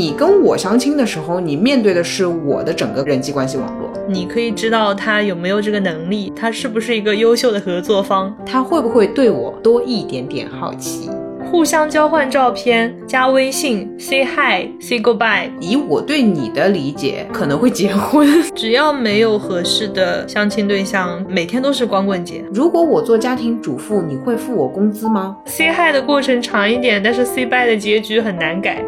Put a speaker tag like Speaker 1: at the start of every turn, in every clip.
Speaker 1: 你跟我相亲的时候，你面对的是我的整个人际关系网络，
Speaker 2: 你可以知道他有没有这个能力，他是不是一个优秀的合作方，
Speaker 1: 他会不会对我多一点点好奇，
Speaker 2: 互相交换照片、加微信、say hi、say goodbye。
Speaker 1: 以我对你的理解，可能会结婚。
Speaker 2: 只要没有合适的相亲对象，每天都是光棍节。
Speaker 1: 如果我做家庭主妇，你会付我工资吗
Speaker 2: ？say hi 的过程长一点，但是 say bye 的结局很难改。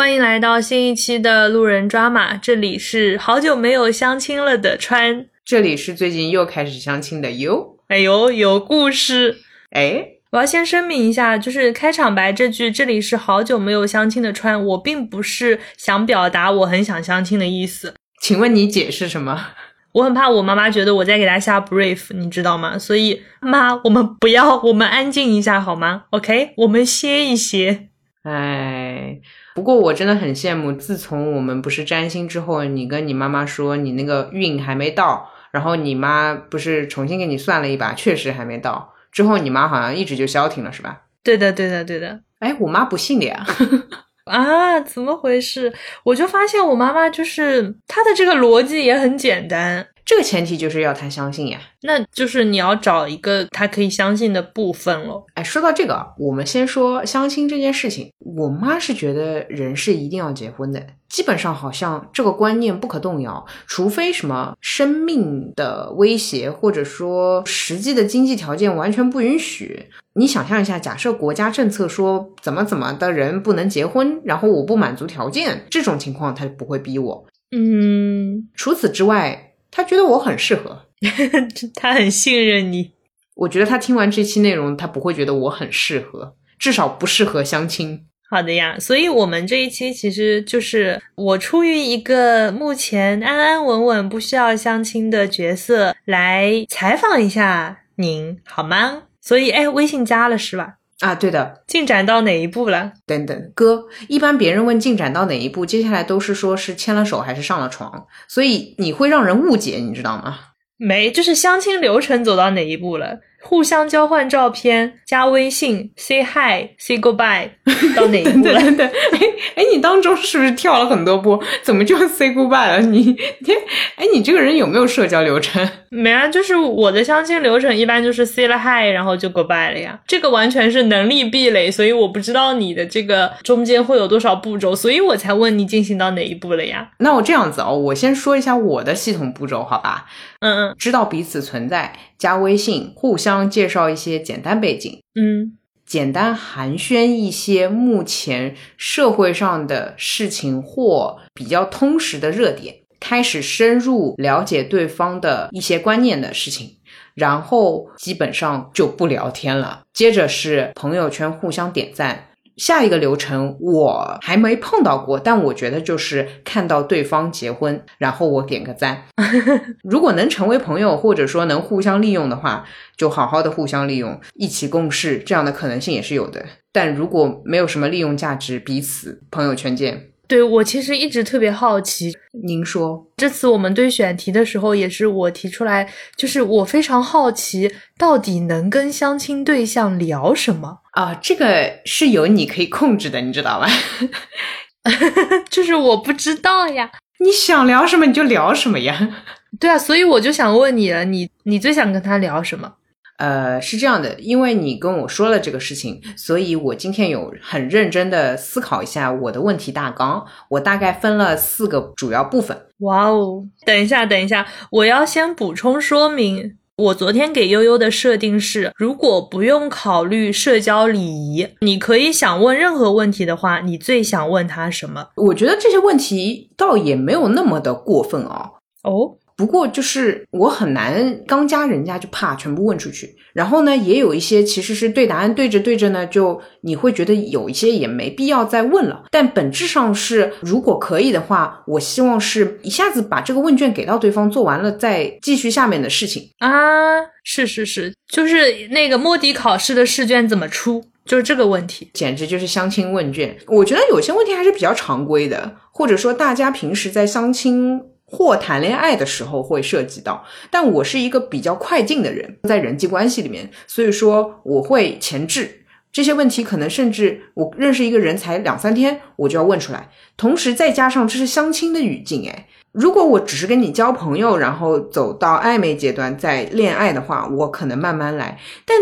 Speaker 2: 欢迎来到新一期的路人抓马，这里是好久没有相亲了的川。
Speaker 1: 这里是最近又开始相亲的优。
Speaker 2: 哎呦，有故事！
Speaker 1: 哎，
Speaker 2: 我要先声明一下，就是开场白这句“这里是好久没有相亲的川”，我并不是想表达我很想相亲的意思。
Speaker 1: 请问你解释什么？
Speaker 2: 我很怕我妈妈觉得我在给她下 brief，你知道吗？所以妈，我们不要，我们安静一下好吗？OK，我们歇一歇。
Speaker 1: 哎，不过我真的很羡慕，自从我们不是占星之后，你跟你妈妈说你那个运还没到，然后你妈不是重新给你算了一把，确实还没到，之后你妈好像一直就消停了，是吧？
Speaker 2: 对的，对的，对的。
Speaker 1: 哎，我妈不信的呀。
Speaker 2: 啊，怎么回事？我就发现我妈妈就是她的这个逻辑也很简单，
Speaker 1: 这个前提就是要他相信呀。
Speaker 2: 那就是你要找一个他可以相信的部分咯。
Speaker 1: 哎，说到这个，我们先说相亲这件事情。我妈是觉得人是一定要结婚的，基本上好像这个观念不可动摇，除非什么生命的威胁，或者说实际的经济条件完全不允许。你想象一下，假设国家政策说怎么怎么的人不能结婚，然后我不满足条件，这种情况他就不会逼我。
Speaker 2: 嗯，
Speaker 1: 除此之外，他觉得我很适合。
Speaker 2: 他很信任你。
Speaker 1: 我觉得他听完这期内容，他不会觉得我很适合，至少不适合相亲。
Speaker 2: 好的呀，所以我们这一期其实就是我出于一个目前安安稳稳不需要相亲的角色来采访一下您，好吗？所以，哎，微信加了是吧？
Speaker 1: 啊，对的，
Speaker 2: 进展到哪一步了？
Speaker 1: 等等，哥，一般别人问进展到哪一步，接下来都是说是牵了手还是上了床，所以你会让人误解，你知道吗？
Speaker 2: 没，就是相亲流程走到哪一步了？互相交换照片、加微信、say hi、say goodbye，到哪一步了？
Speaker 1: 等等，哎哎，你当中是不是跳了很多步？怎么就 say goodbye 了？你你，哎，你这个人有没有社交流程？
Speaker 2: 没啊，就是我的相亲流程一般就是 say 了 hi，然后就 goodbye 了呀。这个完全是能力壁垒，所以我不知道你的这个中间会有多少步骤，所以我才问你进行到哪一步了呀？
Speaker 1: 那我这样子哦，我先说一下我的系统步骤，好吧？
Speaker 2: 嗯嗯
Speaker 1: 知道彼此存在，加微信，互相介绍一些简单背景，
Speaker 2: 嗯
Speaker 1: 简单寒暄一些目前社会上的事情或比较通识的热点，开始深入了解对方的一些观念的事情，然后基本上就不聊天了。接着是朋友圈互相点赞。下一个流程我还没碰到过，但我觉得就是看到对方结婚，然后我点个赞。如果能成为朋友，或者说能互相利用的话，就好好的互相利用，一起共事，这样的可能性也是有的。但如果没有什么利用价值，彼此朋友圈见。
Speaker 2: 对我其实一直特别好奇，
Speaker 1: 您说，
Speaker 2: 这次我们对选题的时候，也是我提出来，就是我非常好奇，到底能跟相亲对象聊什么？
Speaker 1: 啊，这个是有你可以控制的，你知道吧？
Speaker 2: 就是我不知道呀。
Speaker 1: 你想聊什么你就聊什么呀。
Speaker 2: 对啊，所以我就想问你了，你你最想跟他聊什么？
Speaker 1: 呃，是这样的，因为你跟我说了这个事情，所以我今天有很认真的思考一下我的问题大纲，我大概分了四个主要部分。
Speaker 2: 哇哦！等一下，等一下，我要先补充说明，我昨天给悠悠的设定是，如果不用考虑社交礼仪，你可以想问任何问题的话，你最想问他什么？
Speaker 1: 我觉得这些问题倒也没有那么的过分哦。
Speaker 2: 哦，
Speaker 1: 不过就是我很难刚加人家就怕全部问出去，然后呢，也有一些其实是对答案对着对着呢，就你会觉得有一些也没必要再问了。但本质上是，如果可以的话，我希望是一下子把这个问卷给到对方，做完了再继续下面的事情。
Speaker 2: 啊，是是是，就是那个摸底考试的试卷怎么出，就是这个问题。
Speaker 1: 简直就是相亲问卷。我觉得有些问题还是比较常规的，或者说大家平时在相亲或谈恋爱的时候会涉及到。但我是一个比较快进的人，在人际关系里面，所以说我会前置这些问题，可能甚至我认识一个人才两三天，我就要问出来。同时再加上这是相亲的语境，哎，如果我只是跟你交朋友，然后走到暧昧阶段再恋爱的话，我可能慢慢来。但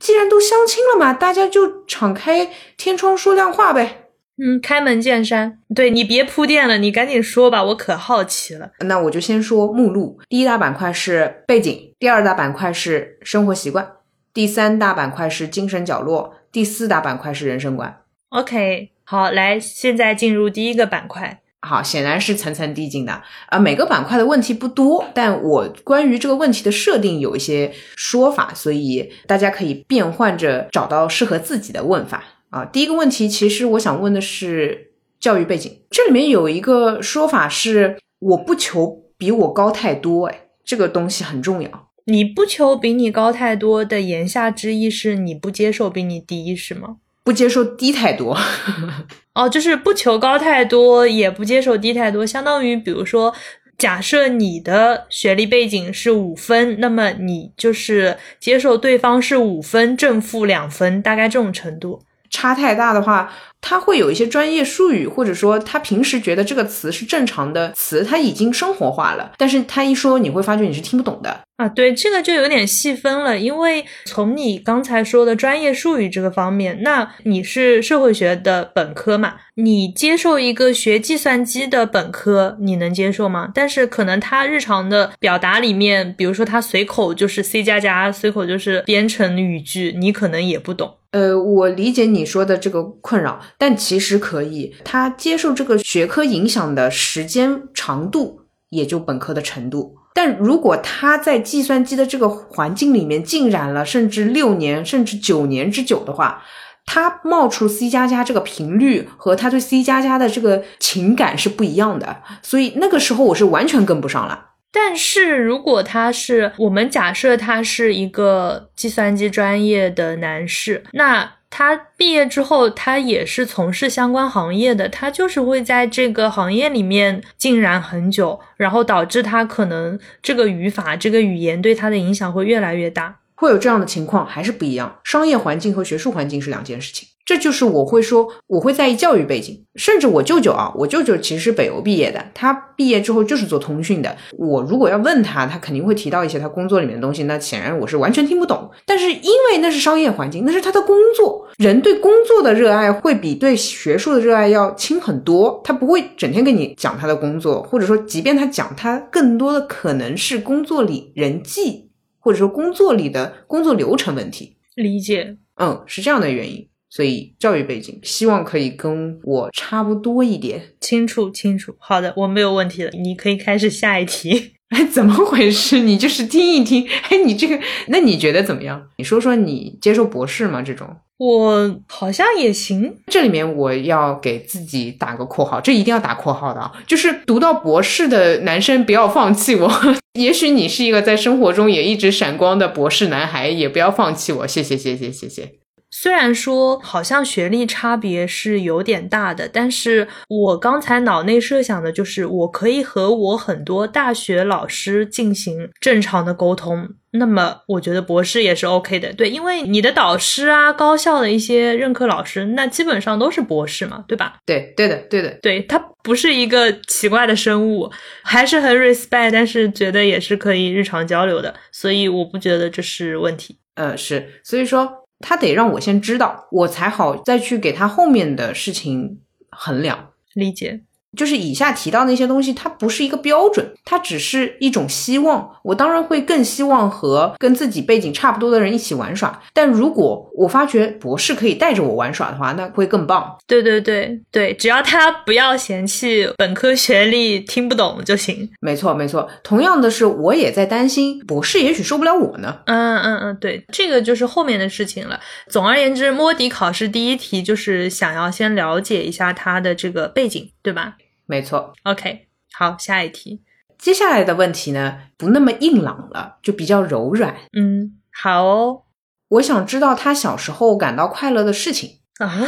Speaker 1: 既然都相亲了嘛，大家就敞开天窗说亮话呗。
Speaker 2: 嗯，开门见山，对你别铺垫了，你赶紧说吧，我可好奇了。
Speaker 1: 那我就先说目录，第一大板块是背景，第二大板块是生活习惯，第三大板块是精神角落，第四大板块是人生观。
Speaker 2: OK，好，来，现在进入第一个板块。
Speaker 1: 好，显然是层层递进的啊、每个板块的问题不多，但我关于这个问题的设定有一些说法，所以大家可以变换着找到适合自己的问法啊。第一个问题，其实我想问的是教育背景，这里面有一个说法是我不求比我高太多，哎，这个东西很重要。
Speaker 2: 你不求比你高太多的言下之意是你不接受比你低，是吗？
Speaker 1: 不接受低太多，
Speaker 2: 哦，就是不求高太多，也不接受低太多，相当于比如说，假设你的学历背景是五分，那么你就是接受对方是五分正负两分，大概这种程度。
Speaker 1: 差太大的话，他会有一些专业术语，或者说他平时觉得这个词是正常的词，他已经生活化了，但是他一说，你会发觉你是听不懂的。
Speaker 2: 啊，对，这个就有点细分了，因为从你刚才说的专业术语这个方面，那你是社会学的本科嘛，你接受一个学计算机的本科，你能接受吗？但是可能他日常的表达里面，比如说他随口就是 C 加加，随口就是编程语句，你可能也不懂。
Speaker 1: 呃，我理解你说的这个困扰，但其实可以，他接受这个学科影响的时间长度也就本科的程度。但如果他在计算机的这个环境里面浸染了甚至六年甚至九年之久的话，他冒出 C 加加这个频率和他对 C 加加的这个情感是不一样的，所以那个时候我是完全跟不上了。
Speaker 2: 但是如果他是我们假设他是一个计算机专业的男士，那他毕业之后，他也是从事相关行业的，他就是会在这个行业里面浸染很久，然后导致他可能这个语法、这个语言对他的影响会越来越大。
Speaker 1: 会有这样的情况，还是不一样。商业环境和学术环境是两件事情。这就是我会说，我会在意教育背景。甚至我舅舅啊，我舅舅其实是北邮毕业的，他毕业之后就是做通讯的。我如果要问他，他肯定会提到一些他工作里面的东西，那显然我是完全听不懂。但是因为那是商业环境，那是他的工作，人对工作的热爱会比对学术的热爱要轻很多。他不会整天跟你讲他的工作，或者说，即便他讲，他更多的可能是工作里人际。或者说工作里的工作流程问题，
Speaker 2: 理解，
Speaker 1: 嗯，是这样的原因。所以教育背景希望可以跟我差不多一点。
Speaker 2: 清楚清楚。好的，我没有问题了，你可以开始下一题。
Speaker 1: 哎，怎么回事？你就是听一听。哎，你这个，那你觉得怎么样？你说说你接受博士吗？这种
Speaker 2: 我好像也行。
Speaker 1: 这里面我要给自己打个括号，这一定要打括号的啊！就是读到博士的男生不要放弃我。也许你是一个在生活中也一直闪光的博士男孩，也不要放弃我。谢谢，谢谢，谢谢。
Speaker 2: 虽然说好像学历差别是有点大的，但是我刚才脑内设想的就是，我可以和我很多大学老师进行正常的沟通。那么，我觉得博士也是 OK 的，对，因为你的导师啊，高校的一些任课老师，那基本上都是博士嘛，对吧？
Speaker 1: 对，对的，对的，
Speaker 2: 对他不是一个奇怪的生物，还是很 respect，但是觉得也是可以日常交流的，所以我不觉得这是问题。
Speaker 1: 呃，是，所以说。他得让我先知道，我才好再去给他后面的事情衡量。
Speaker 2: 理解，
Speaker 1: 就是以下提到那些东西，它不是一个标准，它只是一种希望。我当然会更希望和跟自己背景差不多的人一起玩耍，但如果我发觉博士可以带着我玩耍的话，那会更棒。
Speaker 2: 对对对对，只要他不要嫌弃本科学历听不懂就行。
Speaker 1: 没错没错，同样的是，我也在担心博士也许受不了我呢。
Speaker 2: 嗯嗯嗯，对，这个就是后面的事情了。总而言之，摸底考试第一题就是想要先了解一下他的这个背景，对吧？
Speaker 1: 没错。
Speaker 2: OK，好，下一题。
Speaker 1: 接下来的问题呢，不那么硬朗了，就比较柔软。
Speaker 2: 嗯，好哦。
Speaker 1: 我想知道他小时候感到快乐的事情
Speaker 2: 啊？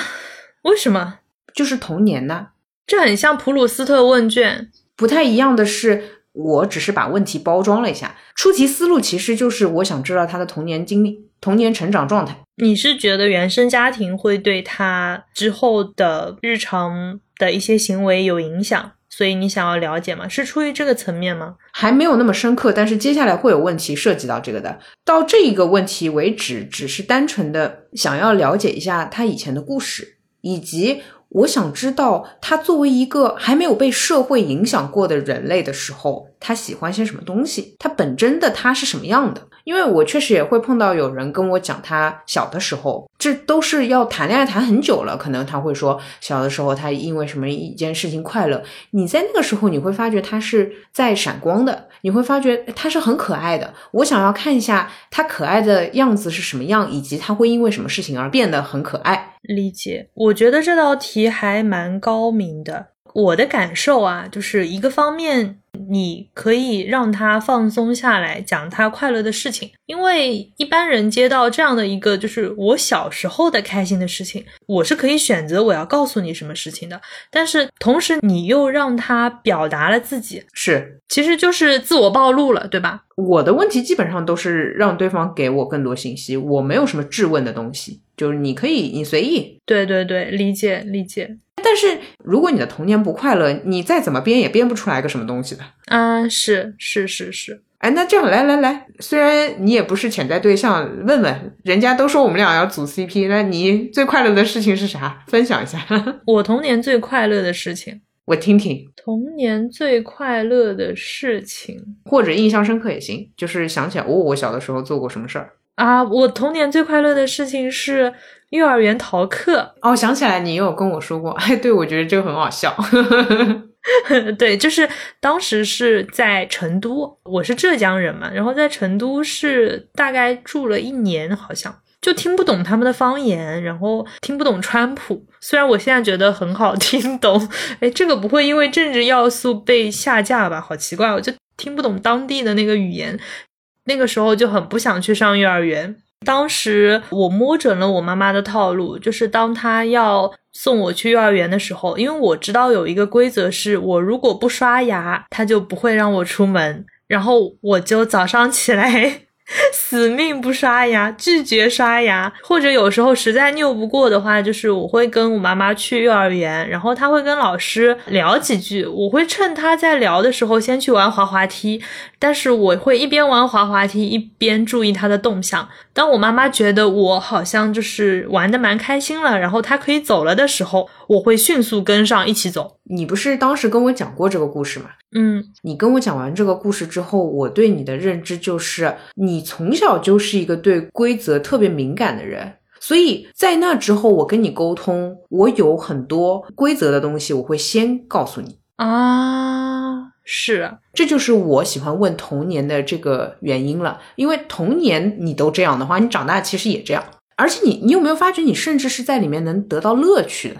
Speaker 2: 为什么？
Speaker 1: 就是童年呢？
Speaker 2: 这很像普鲁斯特问卷。
Speaker 1: 不太一样的是，我只是把问题包装了一下。出题思路其实就是我想知道他的童年经历、童年成长状态。
Speaker 2: 你是觉得原生家庭会对他之后的日常的一些行为有影响，所以你想要了解吗？是出于这个层面吗？
Speaker 1: 还没有那么深刻，但是接下来会有问题涉及到这个的。到这一个问题为止，只是单纯的想要了解一下他以前的故事，以及我想知道他作为一个还没有被社会影响过的人类的时候，他喜欢些什么东西，他本真的他是什么样的。因为我确实也会碰到有人跟我讲他小的时候，这都是要谈恋爱谈很久了，可能他会说小的时候他因为什么一件事情快乐。你在那个时候你会发觉他是在闪光的，你会发觉他是很可爱的。我想要看一下他可爱的样子是什么样，以及他会因为什么事情而变得很可爱。
Speaker 2: 理解，我觉得这道题还蛮高明的。我的感受啊，就是一个方面。你可以让他放松下来，讲他快乐的事情，因为一般人接到这样的一个就是我小时候的开心的事情，我是可以选择我要告诉你什么事情的。但是同时你又让他表达了自己，
Speaker 1: 是，
Speaker 2: 其实就是自我暴露了，对吧？
Speaker 1: 我的问题基本上都是让对方给我更多信息，我没有什么质问的东西，就是你可以你随意。
Speaker 2: 对对对，理解理解。
Speaker 1: 但是如果你的童年不快乐，你再怎么编也编不出来个什么东西的。
Speaker 2: 啊，是是是是。
Speaker 1: 哎，那这样来来来，虽然你也不是潜在对象，问问人家都说我们俩要组 CP，那你最快乐的事情是啥？分享一下。
Speaker 2: 我童年最快乐的事情，
Speaker 1: 我听听。
Speaker 2: 童年最快乐的事情，
Speaker 1: 或者印象深刻也行，就是想起来，哦，我小的时候做过什么事儿
Speaker 2: 啊？我童年最快乐的事情是。幼儿园逃课
Speaker 1: 哦，想起来你有跟我说过，哎，对，我觉得这个很好笑。
Speaker 2: 对，就是当时是在成都，我是浙江人嘛，然后在成都是大概住了一年，好像就听不懂他们的方言，然后听不懂川普。虽然我现在觉得很好 听懂，哎，这个不会因为政治要素被下架吧？好奇怪，我就听不懂当地的那个语言，那个时候就很不想去上幼儿园。当时我摸准了我妈妈的套路，就是当她要送我去幼儿园的时候，因为我知道有一个规则是，我如果不刷牙，她就不会让我出门，然后我就早上起来。死命不刷牙，拒绝刷牙，或者有时候实在拗不过的话，就是我会跟我妈妈去幼儿园，然后她会跟老师聊几句，我会趁她在聊的时候先去玩滑滑梯，但是我会一边玩滑滑梯一边注意她的动向。当我妈妈觉得我好像就是玩的蛮开心了，然后她可以走了的时候，我会迅速跟上一起走。
Speaker 1: 你不是当时跟我讲过这个故事吗？
Speaker 2: 嗯，
Speaker 1: 你跟我讲完这个故事之后，我对你的认知就是，你从小就是一个对规则特别敏感的人，所以在那之后，我跟你沟通，我有很多规则的东西，我会先告诉你
Speaker 2: 啊，是，
Speaker 1: 这就是我喜欢问童年的这个原因了，因为童年你都这样的话，你长大其实也这样，而且你，你有没有发觉，你甚至是在里面能得到乐趣的。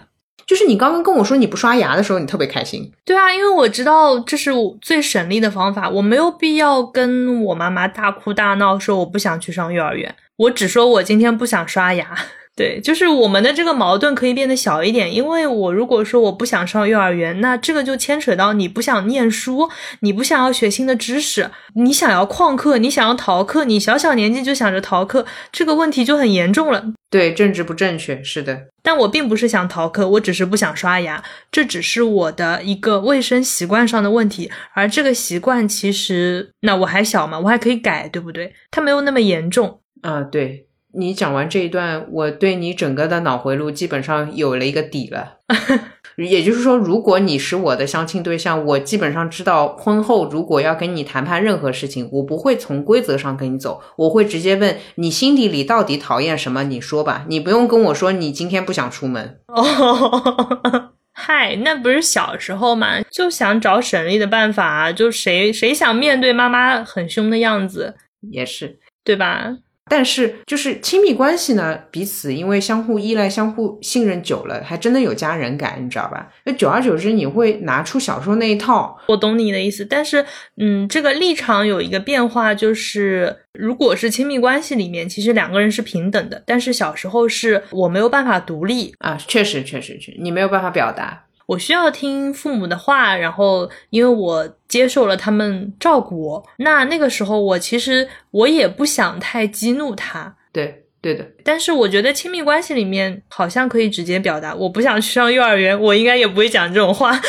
Speaker 1: 就是你刚刚跟我说你不刷牙的时候，你特别开心。
Speaker 2: 对啊，因为我知道这是最省力的方法，我没有必要跟我妈妈大哭大闹，说我不想去上幼儿园，我只说我今天不想刷牙。对，就是我们的这个矛盾可以变得小一点，因为我如果说我不想上幼儿园，那这个就牵扯到你不想念书，你不想要学新的知识，你想要旷课，你想要逃课，你小小年纪就想着逃课，这个问题就很严重了。
Speaker 1: 对，政治不正确，是的。
Speaker 2: 但我并不是想逃课，我只是不想刷牙，这只是我的一个卫生习惯上的问题，而这个习惯其实，那我还小嘛，我还可以改，对不对？它没有那么严重
Speaker 1: 啊，对。你讲完这一段，我对你整个的脑回路基本上有了一个底了。也就是说，如果你是我的相亲对象，我基本上知道婚后如果要跟你谈判任何事情，我不会从规则上跟你走，我会直接问你心底里到底讨厌什么，你说吧，你不用跟我说你今天不想出门。
Speaker 2: 哦，嗨，那不是小时候嘛，就想找省力的办法，就谁谁想面对妈妈很凶的样子，
Speaker 1: 也是
Speaker 2: 对吧？
Speaker 1: 但是，就是亲密关系呢，彼此因为相互依赖、相互信任久了，还真的有家人感，你知道吧？那久而久之，你会拿出小时候那一套。
Speaker 2: 我懂你的意思，但是，嗯，这个立场有一个变化，就是如果是亲密关系里面，其实两个人是平等的，但是小时候是我没有办法独立
Speaker 1: 啊，确实，确实，确，你没有办法表达。
Speaker 2: 我需要听父母的话，然后因为我接受了他们照顾我，那那个时候我其实我也不想太激怒他。
Speaker 1: 对，对的。
Speaker 2: 但是我觉得亲密关系里面好像可以直接表达，我不想去上幼儿园，我应该也不会讲这种话。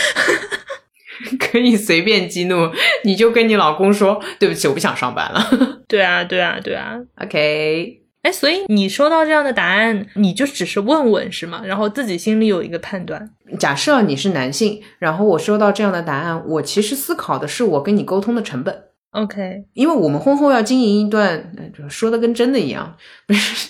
Speaker 1: 可以随便激怒，你就跟你老公说对不起，我不想上班了。
Speaker 2: 对啊，对啊，对啊。
Speaker 1: OK，
Speaker 2: 哎，所以你收到这样的答案，你就只是问问是吗？然后自己心里有一个判断。
Speaker 1: 假设你是男性，然后我收到这样的答案，我其实思考的是我跟你沟通的成本。
Speaker 2: OK，
Speaker 1: 因为我们婚后要经营一段，呃说的跟真的一样，不是，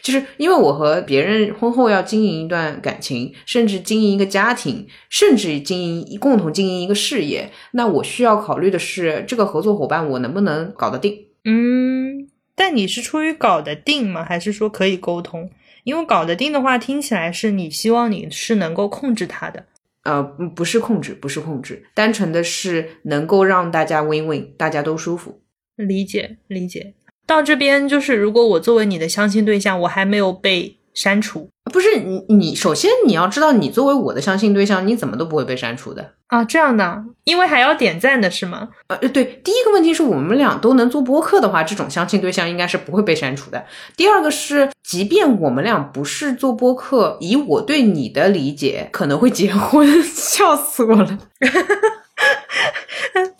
Speaker 1: 就是因为我和别人婚后要经营一段感情，甚至经营一个家庭，甚至经营共同经营一个事业，那我需要考虑的是这个合作伙伴我能不能搞得定。
Speaker 2: 嗯，但你是出于搞得定吗？还是说可以沟通？因为搞得定的话，听起来是你希望你是能够控制他的。
Speaker 1: 呃，不不是控制，不是控制，单纯的是能够让大家 win win，大家都舒服。
Speaker 2: 理解理解。到这边就是，如果我作为你的相亲对象，我还没有被删除
Speaker 1: 不是你，你首先你要知道，你作为我的相亲对象，你怎么都不会被删除的。
Speaker 2: 啊，这样的，因为还要点赞的是吗？
Speaker 1: 呃，对，第一个问题是我们俩都能做播客的话，这种相亲对象应该是不会被删除的。第二个是，即便我们俩不是做播客，以我对你的理解，可能会结婚，笑死我了。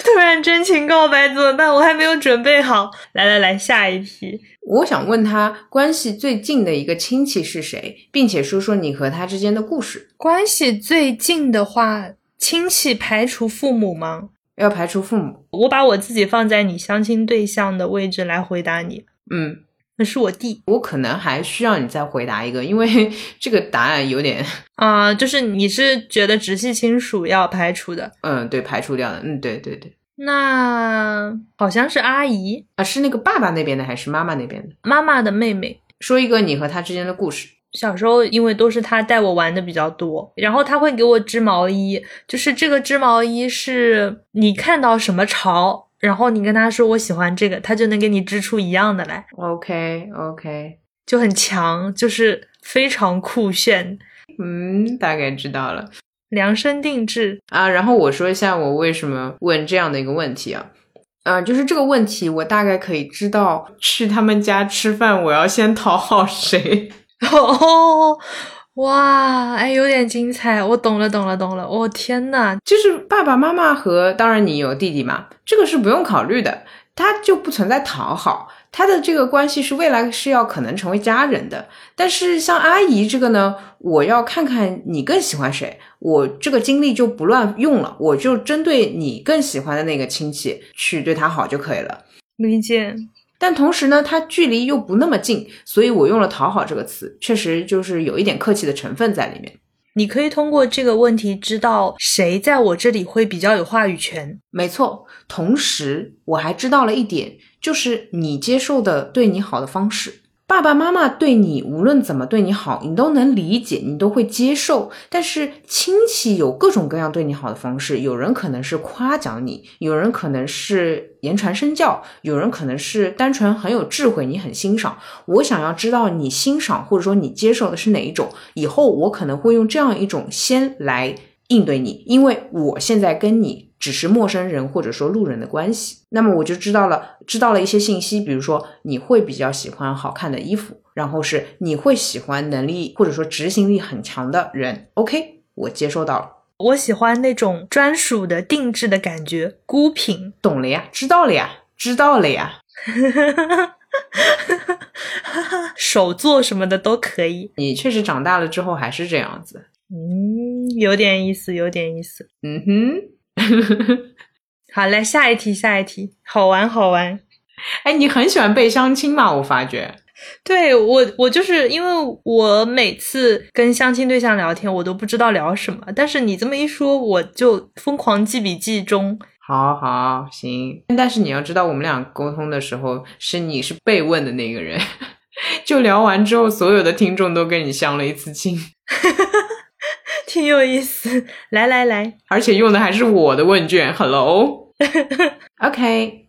Speaker 2: 突然真情告白怎么办？我还没有准备好。来来来，下一题。
Speaker 1: 我想问他关系最近的一个亲戚是谁，并且说说你和他之间的故事。
Speaker 2: 关系最近的话，亲戚排除父母吗？
Speaker 1: 要排除父母，
Speaker 2: 我把我自己放在你相亲对象的位置来回答你，
Speaker 1: 嗯，
Speaker 2: 那是我弟
Speaker 1: 我可能还需要你再回答一个，因为 这个答案有点，
Speaker 2: 啊、就是你是觉得直系亲属要排除的，
Speaker 1: 嗯，对，排除掉的，嗯，对对对，
Speaker 2: 那好像是阿姨
Speaker 1: 啊，是那个爸爸那边的还是妈妈那边的？
Speaker 2: 妈妈的妹妹。
Speaker 1: 说一个你和他之间的故事。
Speaker 2: 小时候因为都是他带我玩的比较多，然后他会给我织毛衣，就是这个织毛衣是你看到什么潮，然后你跟他说我喜欢这个，他就能给你织出一样的来
Speaker 1: ，OK OK，
Speaker 2: 就很强，就是非常酷炫，
Speaker 1: 嗯，大概知道了
Speaker 2: 量身定制。
Speaker 1: 啊。然后我说一下我为什么问这样的一个问题啊。啊，就是这个问题，我大概可以知道去他们家吃饭，我要先讨好谁。
Speaker 2: 哦，哇，哎，有点精彩，我懂了，懂了，懂了。我、天呐，
Speaker 1: 就是爸爸妈妈和当然你有弟弟嘛，这个是不用考虑的，他就不存在讨好，他的这个关系是未来是要可能成为家人的。但是像阿姨这个呢，我要看看你更喜欢谁，我这个精力就不乱用了，我就针对你更喜欢的那个亲戚去对他好就可以了。
Speaker 2: 理解。
Speaker 1: 但同时呢，它距离又不那么近，所以我用了“讨好”这个词，确实就是有一点客气的成分在里面。
Speaker 2: 你可以通过这个问题知道谁在我这里会比较有话语权。
Speaker 1: 没错，同时我还知道了一点，就是你接受的对你好的方式。爸爸妈妈对你无论怎么对你好，你都能理解，你都会接受。但是亲戚有各种各样对你好的方式，有人可能是夸奖你，有人可能是言传身教，有人可能是单纯很有智慧，你很欣赏。我想要知道你欣赏或者说你接受的是哪一种，以后我可能会用这样一种先来应对你，因为我现在跟你只是陌生人或者说路人的关系，那么我就知道了，知道了一些信息，比如说你会比较喜欢好看的衣服，然后是你会喜欢能力或者说执行力很强的人，OK，我接收到了，
Speaker 2: 我喜欢那种专属的定制的感觉，孤品。
Speaker 1: 懂了呀，知道了呀，知道了呀，
Speaker 2: 手作什么的都可以。
Speaker 1: 你确实长大了之后还是这样子，
Speaker 2: 嗯，有点意思，有点意思。
Speaker 1: 嗯哼。
Speaker 2: 好，嘞下一题，下一题，好玩，好玩。
Speaker 1: 哎，你很喜欢被相亲嘛？我发觉。
Speaker 2: 对我，我就是因为我每次跟相亲对象聊天，我都不知道聊什么。但是你这么一说，我就疯狂记笔记中。
Speaker 1: 好好行，但是你要知道，我们俩沟通的时候，是你是被问的那个人。就聊完之后，所有的听众都跟你相了一次亲，
Speaker 2: 挺有意思。来来来，
Speaker 1: 而且用的还是我的问卷。Hello，OK，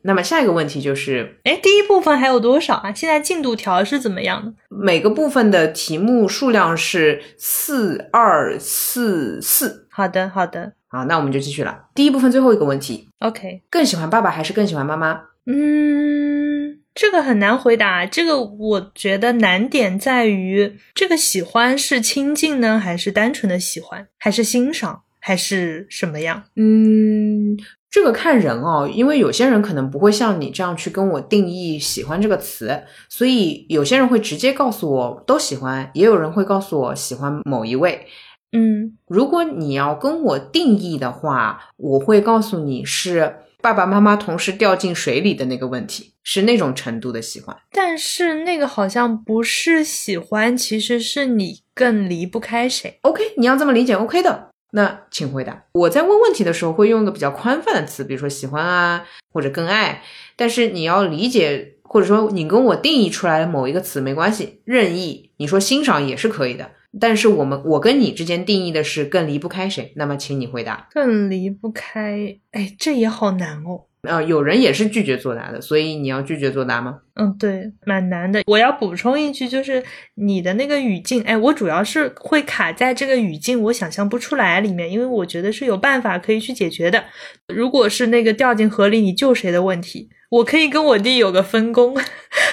Speaker 1: 那么下一个问题就是
Speaker 2: 哎，第一部分还有多少啊？现在进度条是怎么样的？
Speaker 1: 每个部分的题目数量是四二四四。
Speaker 2: 好的，好的，
Speaker 1: 好，那我们就继续了。第一部分最后一个问题
Speaker 2: ，OK。
Speaker 1: 更喜欢爸爸还是更喜欢妈妈？
Speaker 2: 嗯，这个很难回答。这个我觉得难点在于，这个喜欢是亲近呢，还是单纯的喜欢，还是欣赏，还是什么样？
Speaker 1: 嗯，这个看人哦，因为有些人可能不会像你这样去跟我定义“喜欢”这个词，所以有些人会直接告诉我都喜欢，也有人会告诉我喜欢某一位。
Speaker 2: 嗯
Speaker 1: 如果你要跟我定义的话，我会告诉你是爸爸妈妈同时掉进水里的那个问题，是那种程度的喜欢。
Speaker 2: 但是那个好像不是喜欢，其实是你更离不开谁。
Speaker 1: OK，你要这么理解，OK 的。那请回答。我在问问题的时候会用一个比较宽泛的词，比如说喜欢啊，或者更爱。但是你要理解，或者说你跟我定义出来的某一个词没关系，任意。你说欣赏也是可以的。但是我们我跟你之间定义的是更离不开谁，那么请你回答。
Speaker 2: 更离不开，哎，这也好难哦。
Speaker 1: 呃，有人也是拒绝作答的，所以你要拒绝作答吗？
Speaker 2: 嗯，对，蛮难的。我要补充一句，就是你的那个语境，哎，我主要是会卡在这个语境，我想象不出来里面，因为我觉得是有办法可以去解决的。如果是那个掉进河里你救谁的问题，我可以跟我弟有个分工。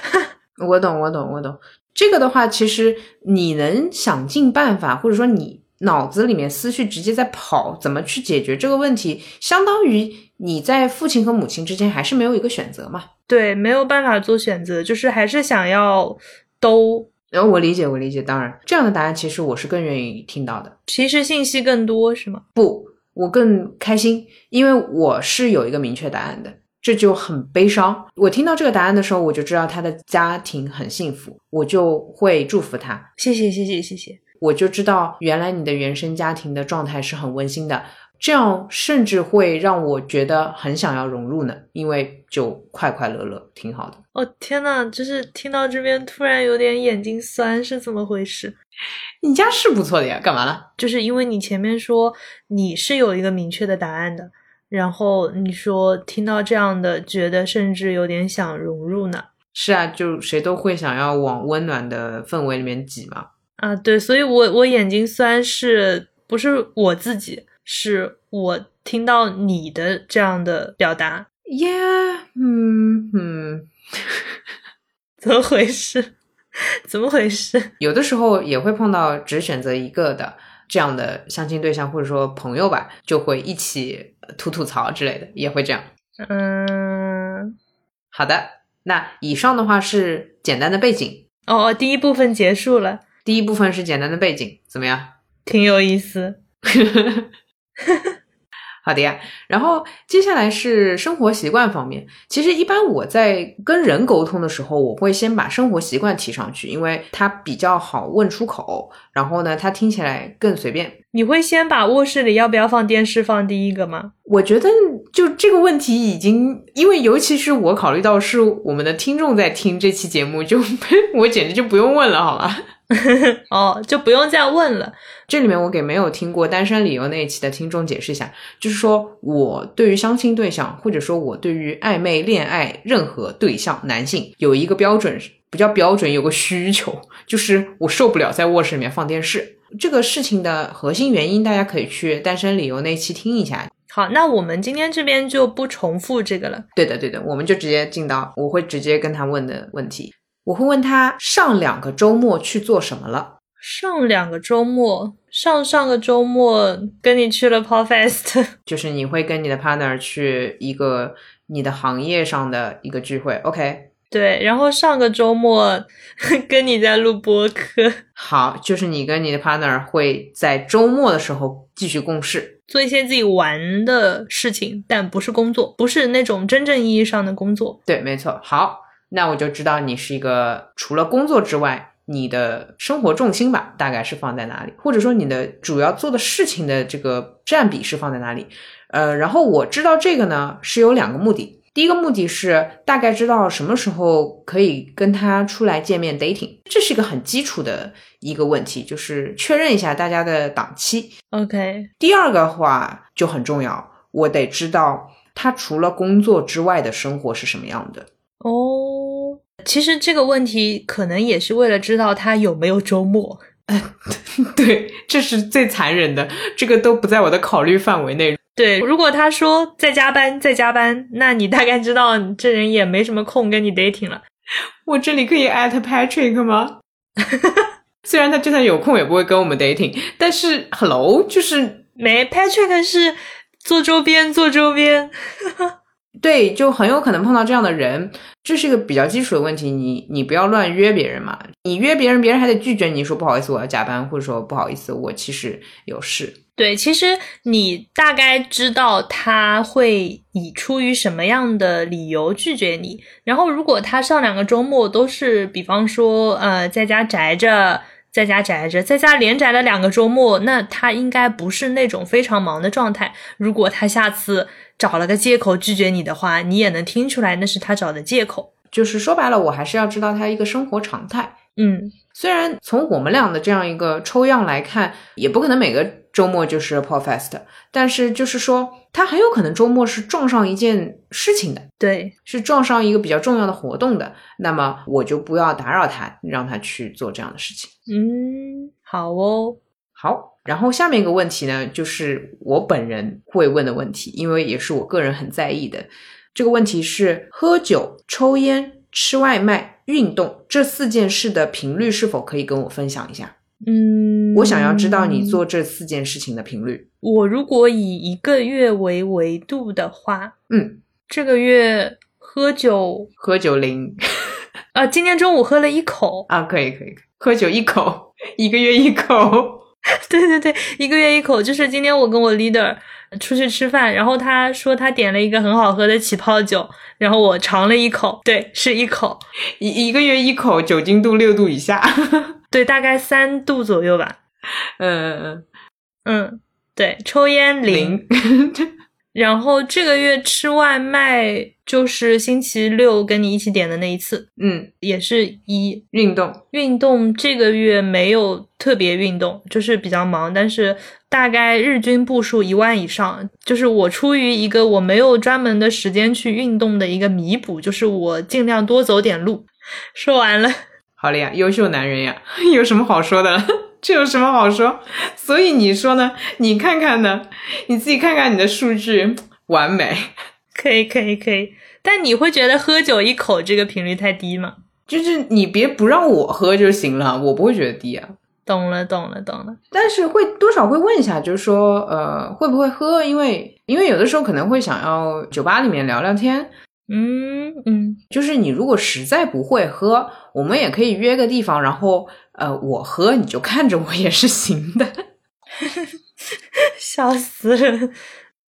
Speaker 1: 我懂，我懂，我懂。这个的话，其实你能想尽办法，或者说你脑子里面思绪直接在跑，怎么去解决这个问题，相当于你在父亲和母亲之间还是没有一个选择嘛。
Speaker 2: 对，没有办法做选择，就是还是想要都。
Speaker 1: 然后我理解，我理解，当然这样的答案其实我是更愿意听到的。
Speaker 2: 其实信息更多是吗？
Speaker 1: 不，我更开心，因为我是有一个明确答案的。这就很悲伤。我听到这个答案的时候，我就知道他的家庭很幸福，我就会祝福他。
Speaker 2: 谢谢，谢谢，谢谢。
Speaker 1: 我就知道原来你的原生家庭的状态是很温馨的，这样甚至会让我觉得很想要融入呢，因为就快快乐乐，挺好的。
Speaker 2: 哦天呐，就是听到这边突然有点眼睛酸，是怎么回事？
Speaker 1: 你家是不错的呀，干嘛了？
Speaker 2: 就是因为你前面说你是有一个明确的答案的。然后你说听到这样的，觉得甚至有点想融入呢。
Speaker 1: 是啊，就谁都会想要往温暖的氛围里面挤嘛。
Speaker 2: 啊，对，所以我我眼睛酸是不是我自己？是我听到你的这样的表达。
Speaker 1: Yeah，嗯嗯，
Speaker 2: 怎么回事？怎么回事？
Speaker 1: 有的时候也会碰到只选择一个的。这样的相亲对象或者说朋友吧，就会一起吐吐槽之类的，也会这样。
Speaker 2: 嗯，
Speaker 1: 好的，那以上的话是简单的背景。
Speaker 2: 哦哦，第一部分结束了。
Speaker 1: 第一部分是简单的背景，怎么样？
Speaker 2: 挺有意思。
Speaker 1: 好的呀，然后接下来是生活习惯方面。其实一般我在跟人沟通的时候，我会先把生活习惯提上去，因为它比较好问出口。然后呢，它听起来更随便。
Speaker 2: 你会先把卧室里要不要放电视放第一个吗？
Speaker 1: 我觉得就这个问题已经，因为尤其是我考虑到是我们的听众在听这期节目，就 我简直就不用问了，好吧？
Speaker 2: 哦，就不用再问了。
Speaker 1: 这里面我给没有听过单身理由那一期的听众解释一下，就是说我对于相亲对象，或者说我对于暧昧恋爱任何对象男性有一个标准，不叫标准，有个需求，就是我受不了在卧室里面放电视。这个事情的核心原因，大家可以去单身理由那一期听一下。
Speaker 2: 好，那我们今天这边就不重复这个了。
Speaker 1: 对的，对的，我们就直接进到我会直接跟他问的问题。我会问他上两个周末去做什么了？
Speaker 2: 上两个周末，上上个周末跟你去了 Podfest，
Speaker 1: 就是你会跟你的 partner 去一个你的行业上的一个聚会，OK？
Speaker 2: 对，然后上个周末 跟你在录播客，
Speaker 1: 好，就是你跟你的 partner 会在周末的时候继续共事，
Speaker 2: 做一些自己玩的事情，但不是工作，不是那种真正意义上的工作。
Speaker 1: 对，没错。好，那我就知道你是一个除了工作之外。你的生活重心吧，大概是放在哪里？或者说你的主要做的事情的这个占比是放在哪里？呃，然后我知道这个呢是有两个目的。第一个目的是大概知道什么时候可以跟他出来见面 dating，这是一个很基础的一个问题，就是确认一下大家的档期。
Speaker 2: OK，
Speaker 1: 第二个话就很重要，我得知道他除了工作之外的生活是什么样的？
Speaker 2: 哦，其实这个问题可能也是为了知道他有没有周末。
Speaker 1: 对，这是最残忍的，这个都不在我的考虑范围内。
Speaker 2: 对，如果他说在加班，在加班，那你大概知道这人也没什么空跟你 dating 了。
Speaker 1: 我这里可以 at Patrick 吗？虽然他就算有空也不会跟我们 dating，但是 hello 就是
Speaker 2: 没 Patrick 是做周边做周边。
Speaker 1: 对，就很有可能碰到这样的人，这是一个比较基础的问题。你你不要乱约别人嘛，你约别人，别人还得拒绝你说不好意思我要加班，或者说不好意思我其实有事。
Speaker 2: 对，其实你大概知道他会以出于什么样的理由拒绝你。然后如果他上两个周末都是，比方说呃在家宅着，在家宅着，在家连宅了两个周末，那他应该不是那种非常忙的状态。如果他下次。找了个借口拒绝你的话，你也能听出来那是他找的借口。
Speaker 1: 就是说白了，我还是要知道他一个生活常态。
Speaker 2: 嗯，
Speaker 1: 虽然从我们俩的这样一个抽样来看，也不可能每个周末就是 Paul Fest，但是就是说他很有可能周末是撞上一件事情的，
Speaker 2: 对，
Speaker 1: 是撞上一个比较重要的活动的。那么我就不要打扰他，让他去做这样的事情。
Speaker 2: 嗯，好哦，
Speaker 1: 好。然后下面一个问题呢，就是我本人会问的问题，因为也是我个人很在意的。这个问题是：喝酒、抽烟、吃外卖、运动这四件事的频率是否可以跟我分享一下？
Speaker 2: 嗯，
Speaker 1: 我想要知道你做这四件事情的频率。
Speaker 2: 我如果以一个月为维度的话，
Speaker 1: 嗯，
Speaker 2: 这个月喝酒，
Speaker 1: 喝酒零。
Speaker 2: 啊，今天中午喝了一口
Speaker 1: 啊，可以可以，喝酒一口，一个月一口。
Speaker 2: 对对对，一个月一口，就是今天我跟我 leader 出去吃饭，然后他说他点了一个很好喝的起泡酒，然后我尝了一口，对，是一口，
Speaker 1: 一一个月一口，酒精度六度以下，
Speaker 2: 对，大概三度左右吧。
Speaker 1: 嗯嗯
Speaker 2: 嗯，对，抽烟零。然后这个月吃外卖就是星期六跟你一起点的那一次，
Speaker 1: 嗯，
Speaker 2: 也是一
Speaker 1: 运动。
Speaker 2: 运动这个月没有特别运动，就是比较忙，但是大概日均步数一万以上。就是我出于一个我没有专门的时间去运动的一个弥补，就是我尽量多走点路。说完了，
Speaker 1: 好了呀，优秀男人呀，有什么好说的？这有什么好说？所以你说呢？你看看呢？你自己看看你的数据，完美，
Speaker 2: 可以，可以，可以。但你会觉得喝酒一口这个频率太低吗？
Speaker 1: 就是你别不让我喝就行了，我不会觉得低啊。
Speaker 2: 懂了，懂了，懂了。
Speaker 1: 但是会多少会问一下，就是说，呃，会不会喝？因为因为有的时候可能会想要酒吧里面聊聊天。
Speaker 2: 嗯嗯，
Speaker 1: 就是你如果实在不会喝，我们也可以约个地方，然后呃，我喝你就看着我也是行的。
Speaker 2: 笑死了。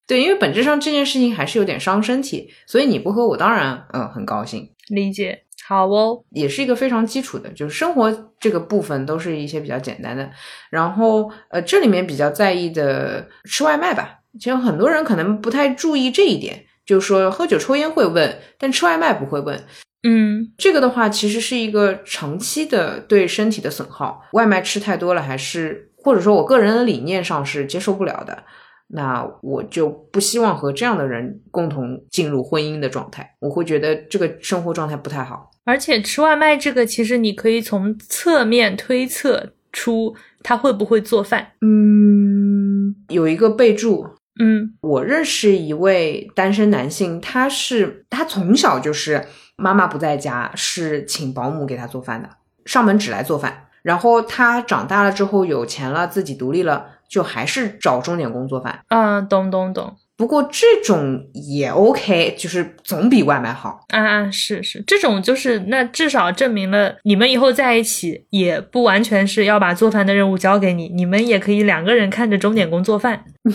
Speaker 1: 对，因为本质上这件事情还是有点伤身体，所以你不喝，我当然嗯很高兴。
Speaker 2: 理解，好哦，
Speaker 1: 也是一个非常基础的，就是生活这个部分都是一些比较简单的。然后呃，这里面比较在意的吃外卖吧，其实很多人可能不太注意这一点。就是说，喝酒抽烟会问，但吃外卖不会问。
Speaker 2: 嗯，
Speaker 1: 这个的话，其实是一个长期的对身体的损耗。外卖吃太多了，还是或者说我个人的理念上是接受不了的。那我就不希望和这样的人共同进入婚姻的状态。我会觉得这个生活状态不太好。
Speaker 2: 而且吃外卖这个，其实你可以从侧面推测出他会不会做饭。
Speaker 1: 嗯，有一个备注。
Speaker 2: 嗯，
Speaker 1: 我认识一位单身男性，他是他从小就是妈妈不在家，是请保姆给他做饭的，上门只来做饭。然后他长大了之后有钱了，自己独立了，就还是找钟点工做饭。
Speaker 2: 嗯，懂懂懂。
Speaker 1: 不过这种也 OK，就是总比外卖好
Speaker 2: 啊！是是，这种就是那至少证明了你们以后在一起也不完全是要把做饭的任务交给你，你们也可以两个人看着钟点工做饭。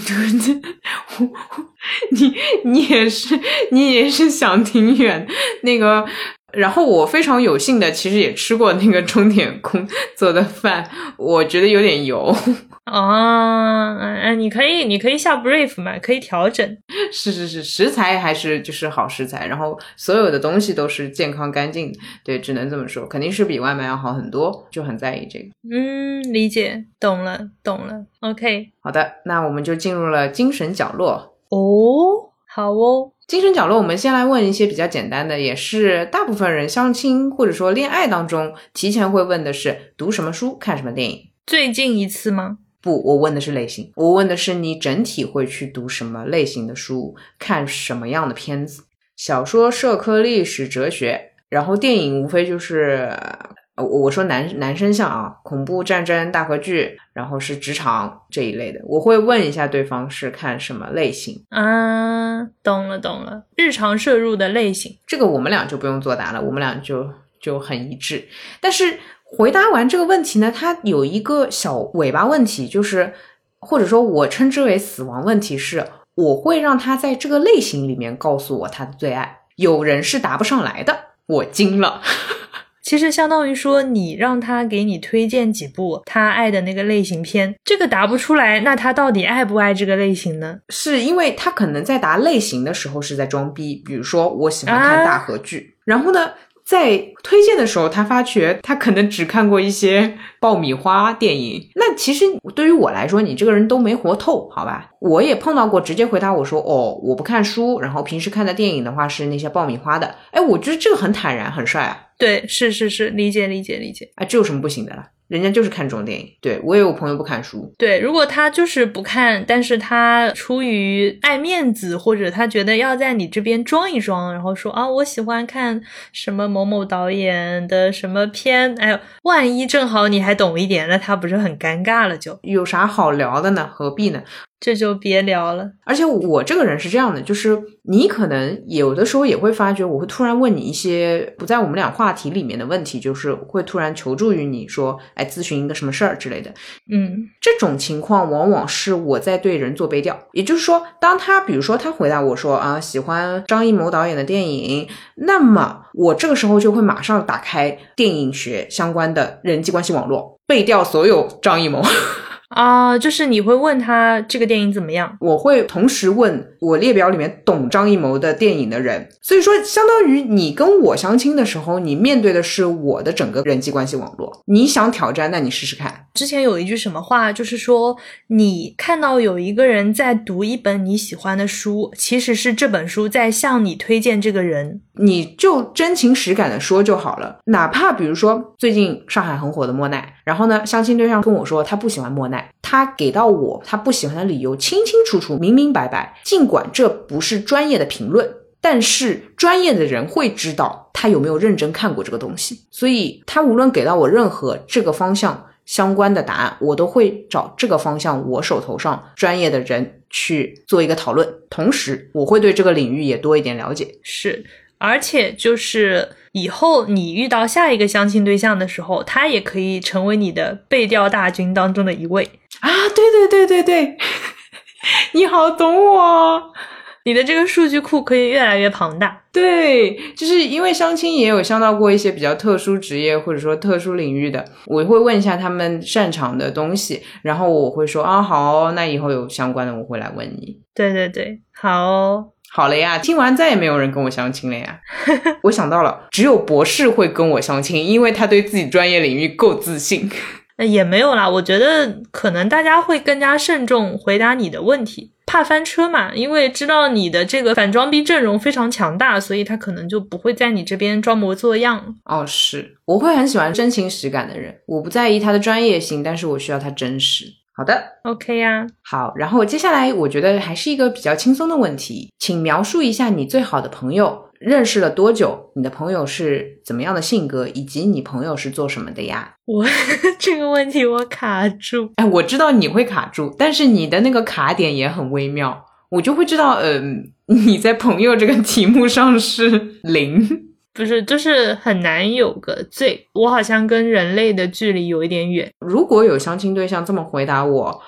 Speaker 1: 你你也是你也是想挺远那个。然后我非常有幸的，其实也吃过那个钟点工做的饭，我觉得有点油。
Speaker 2: 哦，嗯，你可以，你可以下 brief 嘛，可以调整。
Speaker 1: 是是是，食材还是就是好食材，然后所有的东西都是健康干净。对，只能这么说，肯定是比外卖要好很多，就很在意这个。
Speaker 2: 嗯，理解，懂了，懂了。OK，
Speaker 1: 好的，那我们就进入了精神角落。
Speaker 2: 哦。好哦，
Speaker 1: 精神角落，我们先来问一些比较简单的，也是大部分人相亲或者说恋爱当中提前会问的是读什么书、看什么电影。
Speaker 2: 最近一次吗？
Speaker 1: 不，我问的是类型，我问的是你整体会去读什么类型的书，看什么样的片子。小说、社科、历史、哲学，然后电影无非就是，呃我我说男男生向啊，恐怖、战争、大合剧，然后是职场这一类的，我会问一下对方是看什么类型。
Speaker 2: 啊，懂了懂了，日常摄入的类型。
Speaker 1: 这个我们俩就不用作答了，我们俩就就很一致。但是回答完这个问题呢，它有一个小尾巴问题，就是或者说我称之为死亡问题是，我会让他在这个类型里面告诉我他的最爱。有人是答不上来的，我惊了。
Speaker 2: 其实相当于说，你让他给你推荐几部他爱的那个类型片，这个答不出来，那他到底爱不爱这个类型呢？
Speaker 1: 是因为他可能在答类型的时候是在装逼，比如说我喜欢看大合剧，然后呢，在推荐的时候他发觉他可能只看过一些 爆米花电影。那其实对于我来说，你这个人都没活透，好吧？我也碰到过直接回答我说哦，我不看书，然后平时看的电影的话是那些爆米花的。哎，我觉得这个很坦然，很帅啊！
Speaker 2: 对，是是是，理解理解理解。
Speaker 1: 啊，这有什么不行的啦？人家就是看这种电影。对我也有朋友不看书，
Speaker 2: 对，如果他就是不看，但是他出于爱面子，或者他觉得要在你这边装一装，然后说啊，我喜欢看什么某某导演的什么片，哎呦，万一正好你还懂一点，那他不是很尴尬了就？
Speaker 1: 有啥好聊的呢？何必呢？
Speaker 2: 这就别聊了。
Speaker 1: 而且我这个人是这样的，就是你可能有的时候也会发觉，我会突然问你一些不在我们俩话题里面的问题，就是会突然求助于你说，哎，咨询一个什么事儿之类的。
Speaker 2: 嗯
Speaker 1: 这种情况往往是我在对人做背调，也就是说，当他比如说他回答我说啊喜欢张艺谋导演的电影，那么我这个时候就会马上打开电影学相关的人际关系网络，背调所有张艺谋。
Speaker 2: 啊，就是你会问他这个电影怎么样？
Speaker 1: 我会同时问我列表里面懂张艺谋的电影的人，所以说相当于你跟我相亲的时候，你面对的是我的整个人际关系网络。你想挑战，那你试试看。
Speaker 2: 之前有一句什么话，就是说你看到有一个人在读一本你喜欢的书，其实是这本书在向你推荐这个人。
Speaker 1: 你就真情实感的说就好了，哪怕比如说最近上海很火的莫奈，然后呢，相亲对象跟我说他不喜欢莫奈，他给到我他不喜欢的理由清清楚楚、明明白白，尽管这不是专业的评论。但是专业的人会知道他有没有认真看过这个东西，所以他无论给到我任何这个方向相关的答案，我都会找这个方向我手头上专业的人去做一个讨论，同时我会对这个领域也多一点了解。
Speaker 2: 是，而且就是以后你遇到下一个相亲对象的时候，他也可以成为你的背调大军当中的一位。
Speaker 1: 啊，对对对对对，你好懂我。
Speaker 2: 你的这个数据库可以越来越庞大。
Speaker 1: 对，就是因为相亲也有相到过一些比较特殊职业或者说特殊领域的，我会问一下他们擅长的东西，然后我会说啊好，那以后有相关的我会来问你。
Speaker 2: 对对对，好哦。
Speaker 1: 好了呀，听完再也没有人跟我相亲了呀。我想到了，只有博士会跟我相亲，因为他对自己专业领域够自信。
Speaker 2: 那也没有啦，我觉得可能大家会更加慎重回答你的问题，怕翻车嘛，因为知道你的这个反装逼阵容非常强大，所以他可能就不会在你这边装模作样。
Speaker 1: 哦，是，我会很喜欢真情实感的人，我不在意他的专业性，但是我需要他真实。好的
Speaker 2: ，OK 呀、
Speaker 1: 好，然后接下来我觉得还是一个比较轻松的问题，请描述一下你最好的朋友认识了多久，你的朋友是怎么样的性格，以及你朋友是做什么的呀？
Speaker 2: 我 这个问题我卡住。
Speaker 1: 哎，我知道你会卡住，但是你的那个卡点也很微妙，我就会知道，嗯、你在朋友这个题目上是零。
Speaker 2: 不是，就是很难有个最，我好像跟人类的距离有一点远。
Speaker 1: 如果有相亲对象这么回答我，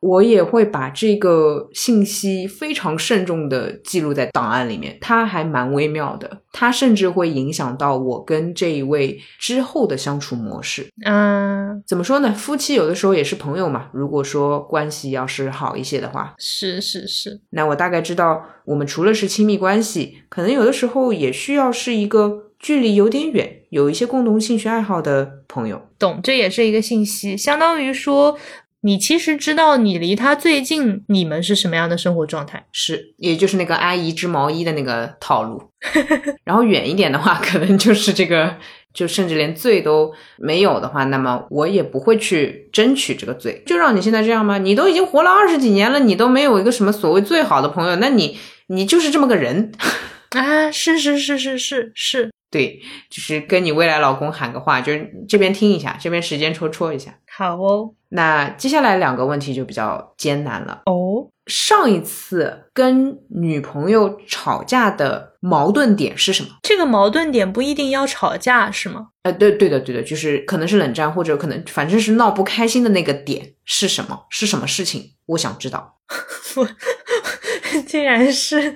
Speaker 1: 我也会把这个信息非常慎重的记录在档案里面。它还蛮微妙的，它甚至会影响到我跟这一位之后的相处模式。
Speaker 2: 嗯，
Speaker 1: 怎么说呢？夫妻有的时候也是朋友嘛。如果说关系要是好一些的话，
Speaker 2: 是是是，
Speaker 1: 那我大概知道，我们除了是亲密关系，可能有的时候也需要是一个距离有点远、有一些共同兴趣爱好的朋友。
Speaker 2: 懂，这也是一个信息，相当于说。你其实知道你离他最近，你们是什么样的生活状态。
Speaker 1: 是，也就是那个阿姨织毛衣的那个套路。然后远一点的话，可能就是这个，就甚至连罪都没有的话，那么我也不会去争取这个罪。就让你现在这样吗？你都已经活了二十几年了，你都没有一个什么所谓最好的朋友，那你你就是这么个人
Speaker 2: 啊？是是是是是是，
Speaker 1: 对，就是跟你未来老公喊个话，就是这边听一下，这边时间戳戳一下。
Speaker 2: 好哦，
Speaker 1: 那接下来两个问题就比较艰难了
Speaker 2: 哦。
Speaker 1: 上一次跟女朋友吵架的矛盾点是什么？
Speaker 2: 这个矛盾点不一定要吵架，是吗？
Speaker 1: 呃，对，对的，对的，就是可能是冷战，或者可能反正是闹不开心的那个点是什么？是什么事情？我想知道。
Speaker 2: 我 竟然是，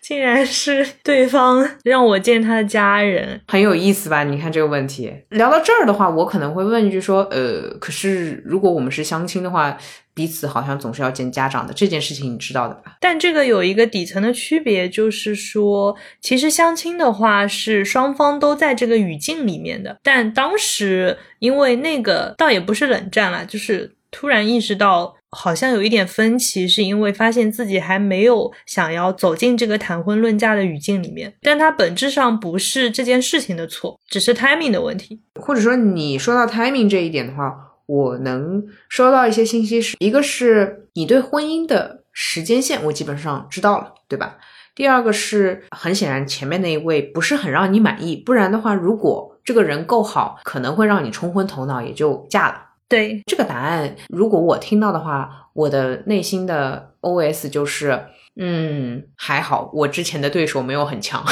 Speaker 2: 竟然是对方让我见他的家人，
Speaker 1: 很有意思吧？你看这个问题，聊到这儿的话，我可能会问一句说，呃，可是如果我们是相亲的话，彼此好像总是要见家长的这件事情，你知道的吧？
Speaker 2: 但这个有一个底层的区别，就是说，其实相亲的话是双方都在这个语境里面的，但当时因为那个倒也不是冷战了，就是突然意识到。好像有一点分歧，是因为发现自己还没有想要走进这个谈婚论嫁的语境里面，但它本质上不是这件事情的错，只是 timing 的问题。
Speaker 1: 或者说，你说到 timing 这一点的话，我能收到一些信息，是一个是你对婚姻的时间线，我基本上知道了，对吧？第二个是很显然前面那一位不是很让你满意，不然的话，如果这个人够好，可能会让你冲昏头脑，也就嫁了。
Speaker 2: 对
Speaker 1: 这个答案，如果我听到的话，我的内心的 OS 就是，嗯，还好，我之前的对手没有很强。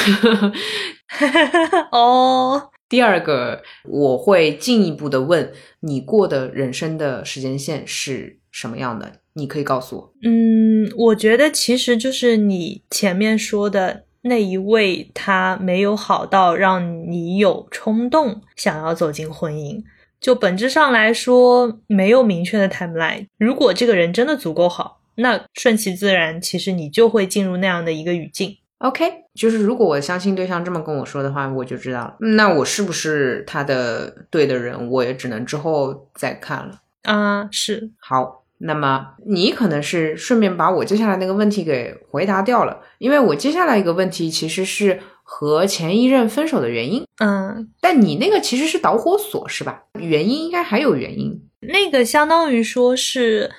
Speaker 2: 哦，
Speaker 1: 第二个，我会进一步的问你过的人生的时间线是什么样的？你可以告诉我。
Speaker 2: 嗯，我觉得其实就是你前面说的那一位，他没有好到让你有冲动想要走进婚姻。就本质上来说，没有明确的 timeline。如果这个人真的足够好，那顺其自然，其实你就会进入那样的一个语境。
Speaker 1: OK，就是如果我相亲对象这么跟我说的话，我就知道了。那我是不是他的对的人，我也只能之后再看了。
Speaker 2: 啊，是
Speaker 1: 好。那么你可能是顺便把我接下来那个问题给回答掉了，因为我接下来一个问题其实是。和前一任分手的原因，
Speaker 2: 嗯，
Speaker 1: 但你那个其实是导火索是吧？原因应该还有原因，
Speaker 2: 那个相当于说是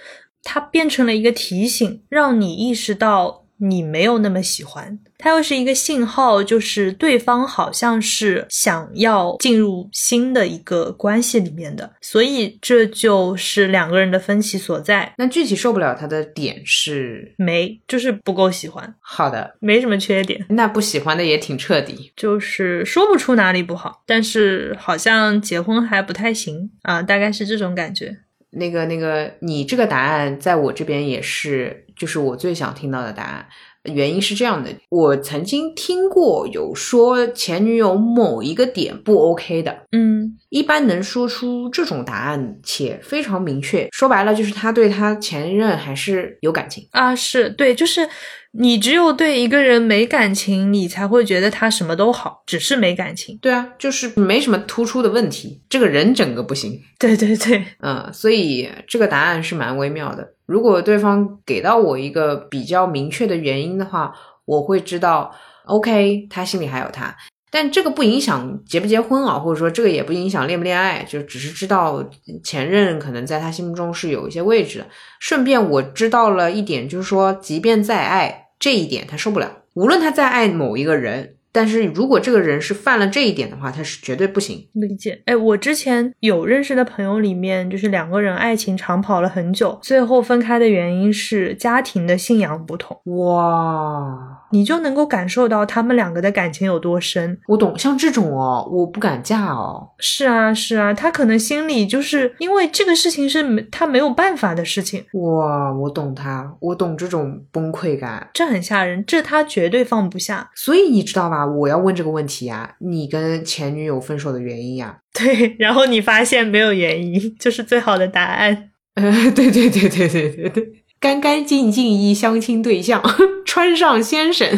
Speaker 2: 它变成了一个提醒，让你意识到。你没有那么喜欢，它又是一个信号，就是对方好像是想要进入新的一个关系里面的，所以这就是两个人的分歧所在。
Speaker 1: 那具体受不了他的点是
Speaker 2: 没，就是不够喜欢。
Speaker 1: 好的，
Speaker 2: 没什么缺点。
Speaker 1: 那不喜欢的也挺彻底，
Speaker 2: 就是说不出哪里不好，但是好像结婚还不太行啊，大概是这种感觉。
Speaker 1: 那个那个，你这个答案在我这边也是，就是我最想听到的答案。原因是这样的，我曾经听过有说前女友某一个点不 OK 的，
Speaker 2: 嗯，
Speaker 1: 一般能说出这种答案且非常明确，说白了就是他对他前任还是有感情
Speaker 2: 啊，是对，就是。你只有对一个人没感情，你才会觉得他什么都好，只是没感情。
Speaker 1: 对啊，就是没什么突出的问题，这个人整个不行。
Speaker 2: 对对对，
Speaker 1: 嗯，所以这个答案是蛮微妙的。如果对方给到我一个比较明确的原因的话，我会知道，OK，他心里还有他。但这个不影响结不结婚啊，或者说这个也不影响恋不恋爱，就只是知道前任可能在他心目中是有一些位置的。顺便我知道了一点，就是说，即便再爱。这一点他受不了，无论他再爱某一个人，但是如果这个人是犯了这一点的话，他是绝对不行。
Speaker 2: 理解。哎，我之前有认识的朋友里面，就是两个人爱情长跑了很久，最后分开的原因是家庭的信仰不同。
Speaker 1: 哇。
Speaker 2: 你就能够感受到他们两个的感情有多深。
Speaker 1: 我懂，像这种哦，我不敢嫁哦。
Speaker 2: 是啊，是啊，他可能心里就是因为这个事情是没他没有办法的事情。
Speaker 1: 哇，我懂他，我懂这种崩溃感，
Speaker 2: 这很吓人，这他绝对放不下。
Speaker 1: 所以你知道吧？我要问这个问题呀，你跟前女友分手的原因呀？
Speaker 2: 对，然后你发现没有原因，就是最好的答案。
Speaker 1: 呃，对对对对对对对。干干净净一相亲对象，川上先生，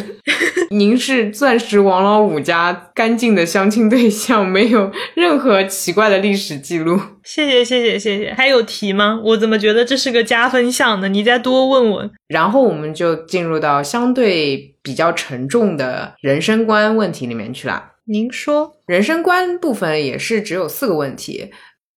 Speaker 1: 您是钻石王老五家干净的相亲对象，没有任何奇怪的历史记录。
Speaker 2: 谢谢谢谢谢谢，还有题吗？我怎么觉得这是个加分项呢？你再多问问。
Speaker 1: 然后我们就进入到相对比较沉重的人生观问题里面去了。
Speaker 2: 您说，
Speaker 1: 人生观部分也是只有四个问题，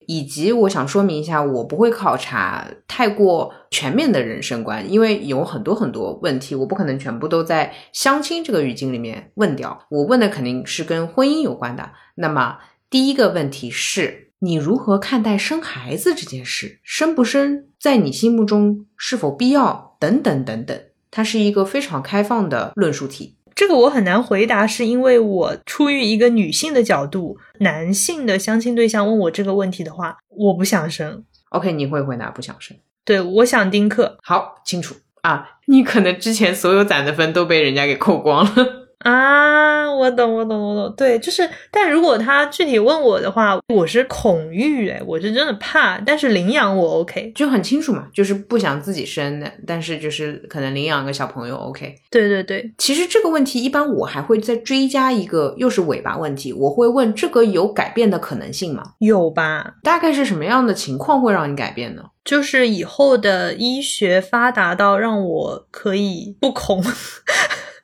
Speaker 1: 以及我想说明一下，我不会考察太过全面的人生观，因为有很多很多问题，我不可能全部都在相亲这个语境里面问掉。我问的肯定是跟婚姻有关的。那么第一个问题是你如何看待生孩子这件事？生不生在你心目中是否必要？等等等等，它是一个非常开放的论述题。
Speaker 2: 这个我很难回答，是因为我出于一个女性的角度，男性的相亲对象问我这个问题的话，我不想生。
Speaker 1: OK，你会回答不想生。
Speaker 2: 对，我想丁克
Speaker 1: 好，清楚啊。你可能之前所有攒的分都被人家给扣光了。
Speaker 2: 啊，我懂，我懂，我懂。对，就是，但如果他具体问我的话，我是恐育，哎，我是真的怕。但是领养我 OK。
Speaker 1: 就很清楚嘛，就是不想自己生的，但是就是可能领养个小朋友 OK。
Speaker 2: 对对对，
Speaker 1: 其实这个问题一般我还会再追加一个，又是尾巴问题，我会问这个有改变的可能性吗？
Speaker 2: 有吧？
Speaker 1: 大概是什么样的情况会让你改变呢？
Speaker 2: 就是以后的医学发达到让我可以不恐。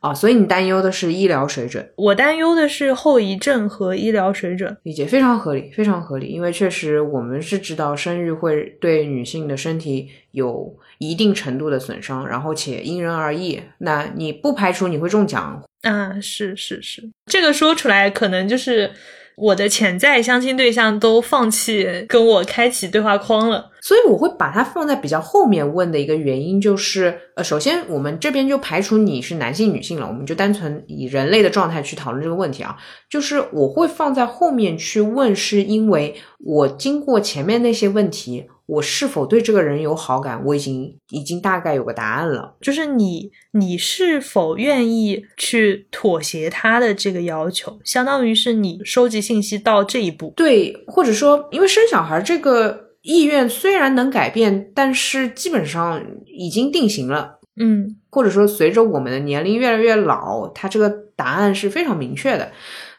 Speaker 1: 啊，所以你担忧的是医疗水准，
Speaker 2: 我担忧的是后遗症和医疗水准。
Speaker 1: 理解非常合理，非常合理。因为确实我们是知道生育会对女性的身体有一定程度的损伤，然后且因人而异。那你不排除你会中奖，
Speaker 2: 啊，是是是，这个说出来可能就是我的潜在相亲对象都放弃跟我开启对话框了。
Speaker 1: 所以我会把它放在比较后面问的一个原因就是，呃，首先我们这边就排除你是男性女性了，我们就单纯以人类的状态去讨论这个问题啊。就是我会放在后面去问，是因为我经过前面那些问题，我是否对这个人有好感，我已经已经大概有个答案了。
Speaker 2: 就是你，你是否愿意去妥协他的这个要求，相当于是你收集信息到这一步。
Speaker 1: 对，或者说，因为生小孩这个意愿虽然能改变，但是基本上已经定型了。
Speaker 2: 嗯
Speaker 1: 或者说随着我们的年龄越来越老，它这个答案是非常明确的。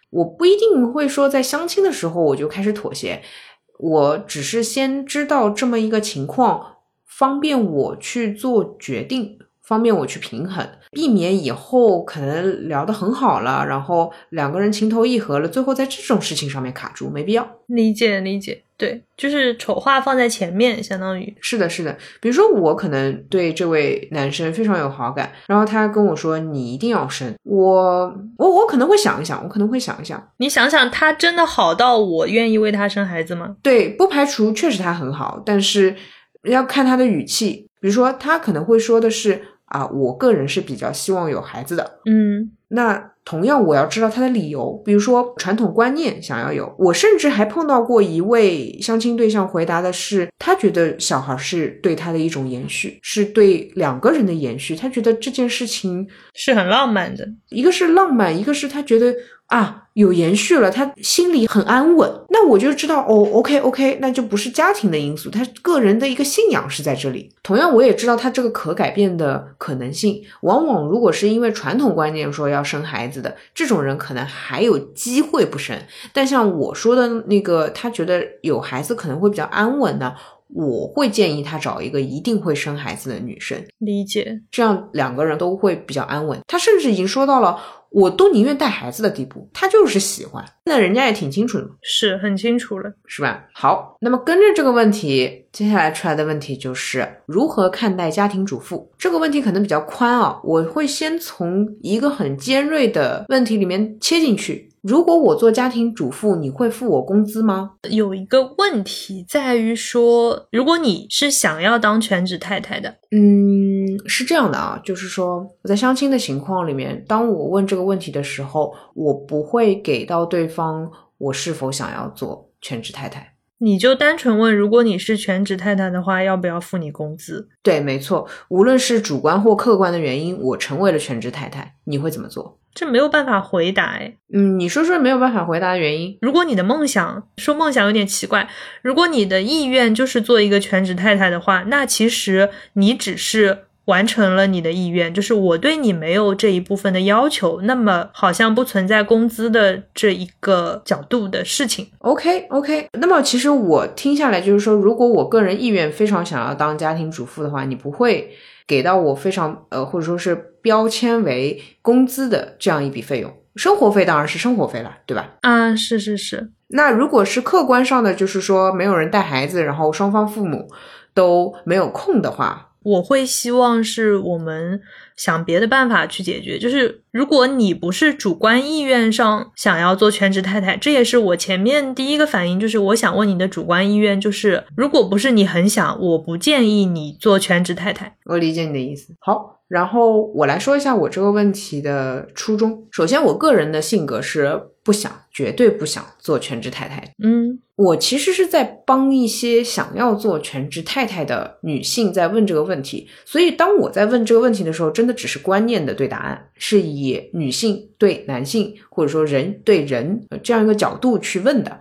Speaker 1: 我不一定会说在相亲的时候我就开始妥协，我只是先知道这么一个情况，方便我去做决定，方便我去平衡，避免以后可能聊得很好了，然后两个人情投意合了，最后在这种事情上面卡住，没必要。
Speaker 2: 理解理解，对，就是丑话放在前面，相当于
Speaker 1: 是的，是的。比如说，我可能对这位男生非常有好感，然后他跟我说你一定要生，我我我可能会想一想，我可能会想一想，
Speaker 2: 你想想，他真的好到我愿意为他生孩子吗？
Speaker 1: 对，不排除确实他很好，但是要看他的语气。比如说，他可能会说的是啊，我个人是比较希望有孩子的。
Speaker 2: 嗯
Speaker 1: 那同样，我要知道他的理由，比如说传统观念想要有。我甚至还碰到过一位相亲对象回答的是，他觉得小孩是对他的一种延续，是对两个人的延续。他觉得这件事情，
Speaker 2: 是很浪漫的。
Speaker 1: 一个是浪漫，一个是他觉得啊有延续了，他心里很安稳。那我就知道哦，OK OK，那就不是家庭的因素，他个人的一个信仰是在这里。同样，我也知道他这个可改变的可能性。往往如果是因为传统观念说要生孩子的这种人，可能还有机会不生。但像我说的那个，他觉得有孩子可能会比较安稳呢，我会建议他找一个一定会生孩子的女生，
Speaker 2: 理解，
Speaker 1: 这样两个人都会比较安稳。他甚至已经说到了我都宁愿带孩子的地步，他就是喜欢。那人家也挺清楚的嘛，
Speaker 2: 是很清楚了。
Speaker 1: 是吧？好，那么跟着这个问题，接下来出来的问题就是如何看待家庭主妇这个问题可能比较宽啊，我会先从一个很尖锐的问题里面切进去。如果我做家庭主妇，你会付我工资吗？
Speaker 2: 有一个问题在于说，如果你是想要当全职太太的，
Speaker 1: 嗯，是这样的啊，就是说我在相亲的情况里面，当我问这个问题的时候，我不会给到对方我是否想要做全职太太。
Speaker 2: 你就单纯问，如果你是全职太太的话，要不要付你工资？
Speaker 1: 对，没错，无论是主观或客观的原因，我成为了全职太太，你会怎么做？
Speaker 2: 这没有办法回答哎。
Speaker 1: 嗯，你说说没有办法回答的原因。
Speaker 2: 如果你的梦想说梦想有点奇怪，如果你的意愿就是做一个全职太太的话，那其实你只是完成了你的意愿，就是我对你没有这一部分的要求，那么好像不存在工资的这一个角度的事情。
Speaker 1: OK OK，那么其实我听下来就是说，如果我个人意愿非常想要当家庭主妇的话，你不会给到我非常呃或者说是标签为工资的这样一笔费用。生活费当然是生活费了，对吧？
Speaker 2: 啊，是是是，
Speaker 1: 那如果是客观上的，就是说没有人带孩子，然后双方父母都没有空的话，
Speaker 2: 我会希望是我们想别的办法去解决。就是如果你不是主观意愿上想要做全职太太，这也是我前面第一个反应，就是我想问你的主观意愿，就是如果不是你很想，我不建议你做全职太太。
Speaker 1: 我理解你的意思。好，然后我来说一下我这个问题的初衷。首先，我个人的性格是不想，绝对不想做全职太太。
Speaker 2: 嗯
Speaker 1: 我其实是在帮一些想要做全职太太的女性在问这个问题，所以当我在问这个问题的时候，真的只是观念的对答案，是以女性对男性或者说人对人呃这样一个角度去问的。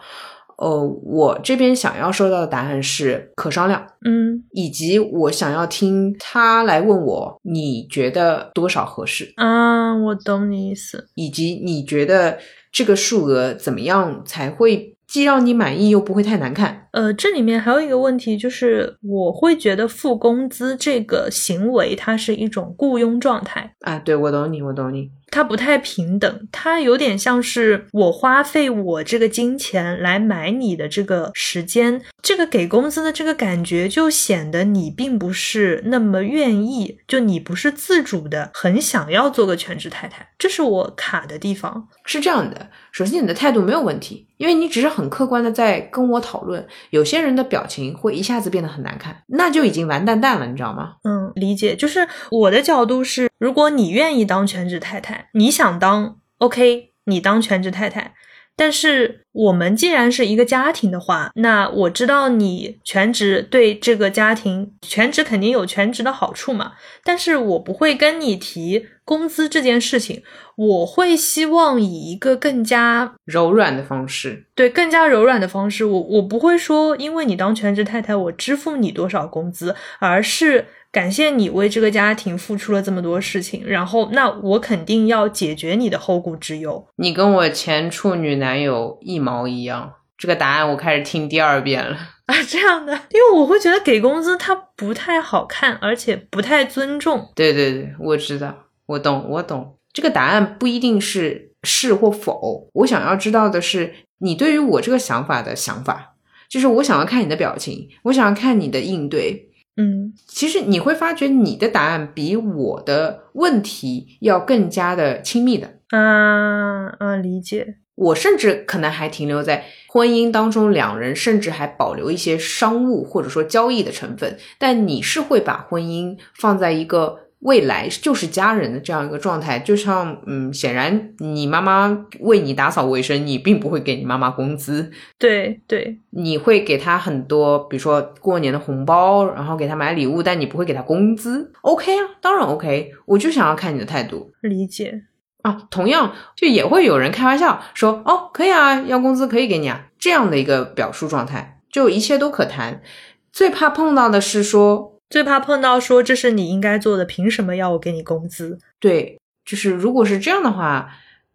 Speaker 1: 呃，我这边想要收到的答案是可商量，
Speaker 2: 嗯
Speaker 1: 以及我想要听他来问我你觉得多少合适，
Speaker 2: 啊，我懂你意思。
Speaker 1: 以及你觉得这个数额怎么样才会既让你满意又不会太难看。
Speaker 2: 呃，这里面还有一个问题，就是我会觉得付工资这个行为，它是一种雇佣状态。
Speaker 1: 啊，对我懂你，我懂你。
Speaker 2: 它不太平等，它有点像是我花费我这个金钱来买你的这个时间，这个给工资的这个感觉就显得你并不是那么愿意，就你不是自主的，很想要做个全职太太，这是我卡的地方。
Speaker 1: 是这样的，首先你的态度没有问题，因为你只是很客观的在跟我讨论。有些人的表情会一下子变得很难看，那就已经完蛋蛋了，你知道吗？
Speaker 2: 嗯，理解。就是我的角度是，如果你愿意当全职太太，你想当，OK，你当全职太太。但是我们既然是一个家庭的话，那我知道你全职对这个家庭，全职肯定有全职的好处嘛。但是我不会跟你提工资这件事情，我会希望以一个更加
Speaker 1: 柔软的方式，
Speaker 2: 对更加柔软的方式，我我不会说因为你当全职太太，我支付你多少工资，而是感谢你为这个家庭付出了这么多事情，然后那我肯定要解决你的后顾之忧。
Speaker 1: 你跟我前处女男友一毛一样。这个答案我开始听第二遍了。
Speaker 2: 啊，这样的，因为我会觉得给工资它不太好看，而且不太尊重。
Speaker 1: 对对对，我知道，我懂，我懂。这个答案不一定是是或否，我想要知道的是你对于我这个想法的想法，就是我想要看你的表情，我想要看你的应对。
Speaker 2: 嗯
Speaker 1: 其实你会发觉你的答案比我的问题要更加的亲密的。
Speaker 2: 啊啊，理解。
Speaker 1: 我甚至可能还停留在婚姻当中，两人甚至还保留一些商务或者说交易的成分，但你是会把婚姻放在一个未来就是家人的这样一个状态，就像嗯，显然你妈妈为你打扫卫生，你并不会给你妈妈工资，
Speaker 2: 对对，
Speaker 1: 你会给她很多，比如说过年的红包，然后给她买礼物，但你不会给她工资。OK 啊，当然 OK，我就想要看你的态度。
Speaker 2: 理解。
Speaker 1: 啊，同样就也会有人开玩笑说，哦，可以啊，要工资可以给你啊，这样的一个表述状态，就一切都可谈。最怕碰到的是说，
Speaker 2: 最怕碰到说这是你应该做的，凭什么要我给你工资？
Speaker 1: 对，就是如果是这样的话，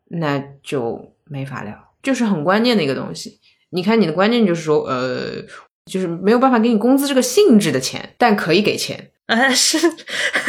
Speaker 1: 那就没法聊，就是很关键的一个东西。你看你的观念就是说，呃，就是没有办法给你工资这个性质的钱，但可以给钱。
Speaker 2: 啊，是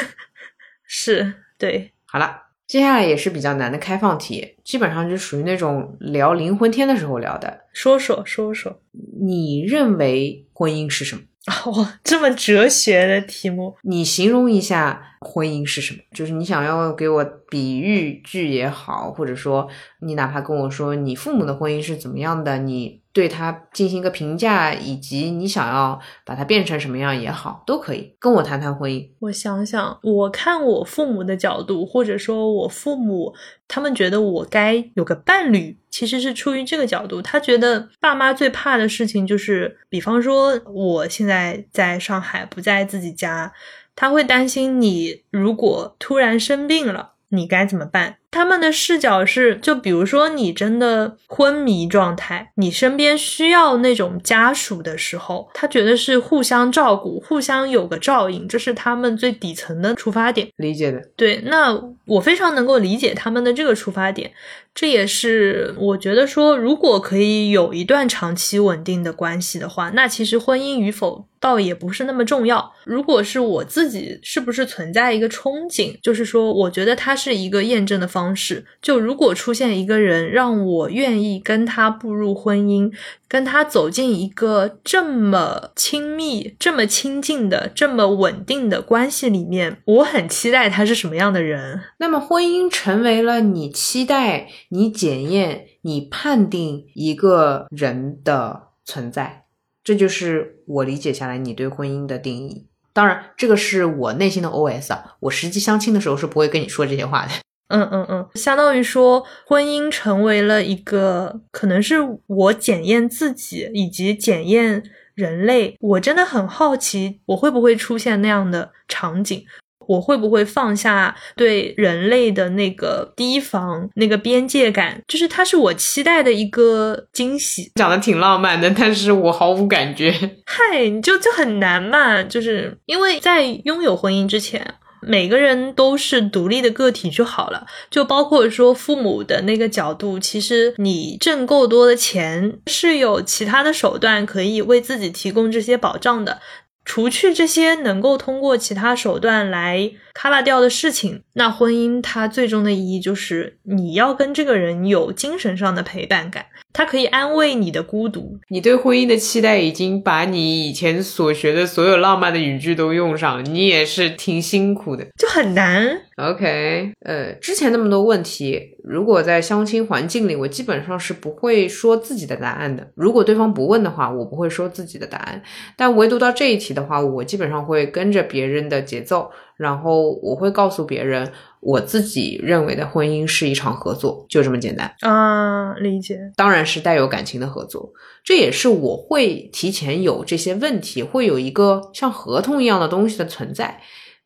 Speaker 2: 是，对，
Speaker 1: 好了。接下来也是比较难的开放题，基本上就属于那种聊灵魂天的时候聊的。
Speaker 2: 说说说说，
Speaker 1: 你认为婚姻是什么？
Speaker 2: 啊，哇，这么哲学的题目，
Speaker 1: 你形容一下婚姻是什么？就是你想要给我比喻句也好，或者说你哪怕跟我说你父母的婚姻是怎么样的，你对他进行一个评价，以及你想要把它变成什么样也好，都可以跟我谈谈婚姻。
Speaker 2: 我想想，我看我父母的角度，或者说我父母他们觉得我该有个伴侣，其实是出于这个角度。他觉得爸妈最怕的事情就是，比方说我现在在上海不在自己家，他会担心你如果突然生病了，你该怎么办？他们的视角是，就比如说你真的昏迷状态，你身边需要那种家属的时候，他觉得是互相照顾，互相有个照应，这是他们最底层的出发点。
Speaker 1: 理解的。
Speaker 2: 对，那我非常能够理解他们的这个出发点。这也是我觉得说，如果可以有一段长期稳定的关系的话，那其实婚姻与否倒也不是那么重要。如果是我自己，是不是存在一个憧憬，就是说，我觉得它是一个验证的方方式。就如果出现一个人让我愿意跟他步入婚姻，跟他走进一个这么亲密、这么亲近的、这么稳定的关系里面，我很期待他是什么样的人。
Speaker 1: 那么，婚姻成为了你期待。你检验、你判定一个人的存在，这就是我理解下来你对婚姻的定义。当然，这个是我内心的 OS 啊，我实际相亲的时候是不会跟你说这些话的。
Speaker 2: 嗯嗯嗯，相当于说，婚姻成为了一个可能是我检验自己以及检验人类。我真的很好奇，我会不会出现那样的场景。我会不会放下对人类的那个提防、那个边界感？就是它是我期待的一个惊喜。
Speaker 1: 讲的挺浪漫的，但是我毫无感觉。
Speaker 2: 嗨，你就就很难嘛，就是因为在拥有婚姻之前，每个人都是独立的个体就好了。就包括说父母的那个角度，其实你挣够多的钱，是有其他的手段可以为自己提供这些保障的。除去这些能够通过其他手段来 cover 掉的事情，那婚姻它最终的意义就是你要跟这个人有精神上的陪伴感，它可以安慰你的孤独。
Speaker 1: 你对婚姻的期待已经把你以前所学的所有浪漫的语句都用上，你也是挺辛苦的，
Speaker 2: 就很难。
Speaker 1: OK，呃，之前那么多问题，如果在相亲环境里，我基本上是不会说自己的答案的。如果对方不问的话，我不会说自己的答案。但唯独到这一题的话，我基本上会跟着别人的节奏，然后我会告诉别人，我自己认为的婚姻是一场合作，就这么简单
Speaker 2: 啊。理解，
Speaker 1: 当然是带有感情的合作。这也是我会提前有这些问题，会有一个像合同一样的东西的存在。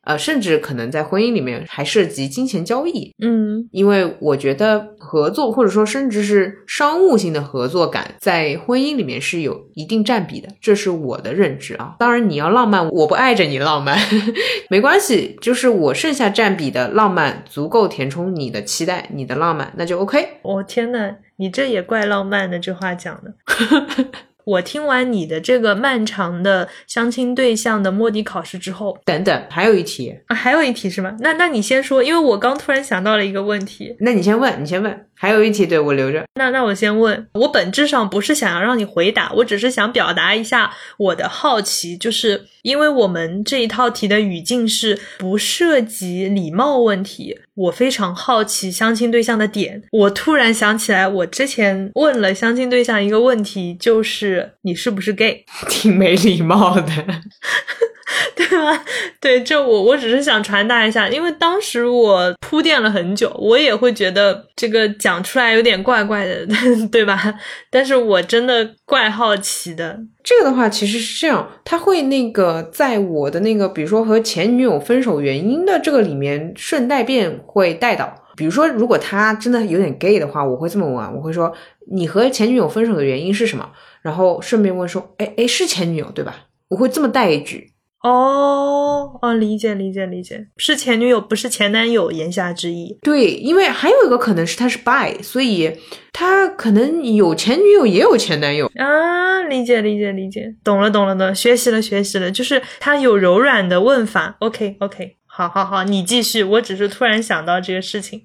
Speaker 1: 呃，甚至可能在婚姻里面还涉及金钱交易，
Speaker 2: 嗯，
Speaker 1: 因为我觉得合作或者说甚至是商务性的合作感，在婚姻里面是有一定占比的，这是我的认知啊。当然你要浪漫，我不碍着你浪漫，没关系，就是我剩下占比的浪漫足够填充你的期待，你的浪漫那就 OK。
Speaker 2: 我天呐，你这也怪浪漫的，这话讲的。我听完你的这个漫长的相亲对象的摸底考试之后，
Speaker 1: 等等，还有一题
Speaker 2: 啊，还有一题是吗？那那你先说，因为我刚突然想到了一个问题。
Speaker 1: 那你先问，你先问。还有一题，对我留着。
Speaker 2: 那那我先问，我本质上不是想要让你回答，我只是想表达一下我的好奇，就是因为我们这一套题的语境是不涉及礼貌问题，我非常好奇相亲对象的点。我突然想起来，我之前问了相亲对象一个问题，就是你是不是 gay？
Speaker 1: 挺没礼貌的。
Speaker 2: 对吧？对，这我我只是想传达一下，因为当时我铺垫了很久，我也会觉得这个讲出来有点怪怪的，对吧？但是我真的怪好奇的。
Speaker 1: 这个的话其实是这样，他会那个在我的那个，比如说和前女友分手原因的这个里面顺带便会带到。比如说，如果他真的有点 gay 的话，我会这么问，我会说你和前女友分手的原因是什么？然后顺便问说，哎哎，是前女友对吧？我会这么带一句。
Speaker 2: 哦哦，理解理解理解，是前女友不是前男友，言下之意。
Speaker 1: 对，因为还有一个可能是他是 bi，所以他可能有前女友也有前男友
Speaker 2: 啊。理解理解理解，懂了懂了的，学习了学习了，就是他有柔软的问法。OK OK，好好好，你继续，我只是突然想到这个事情。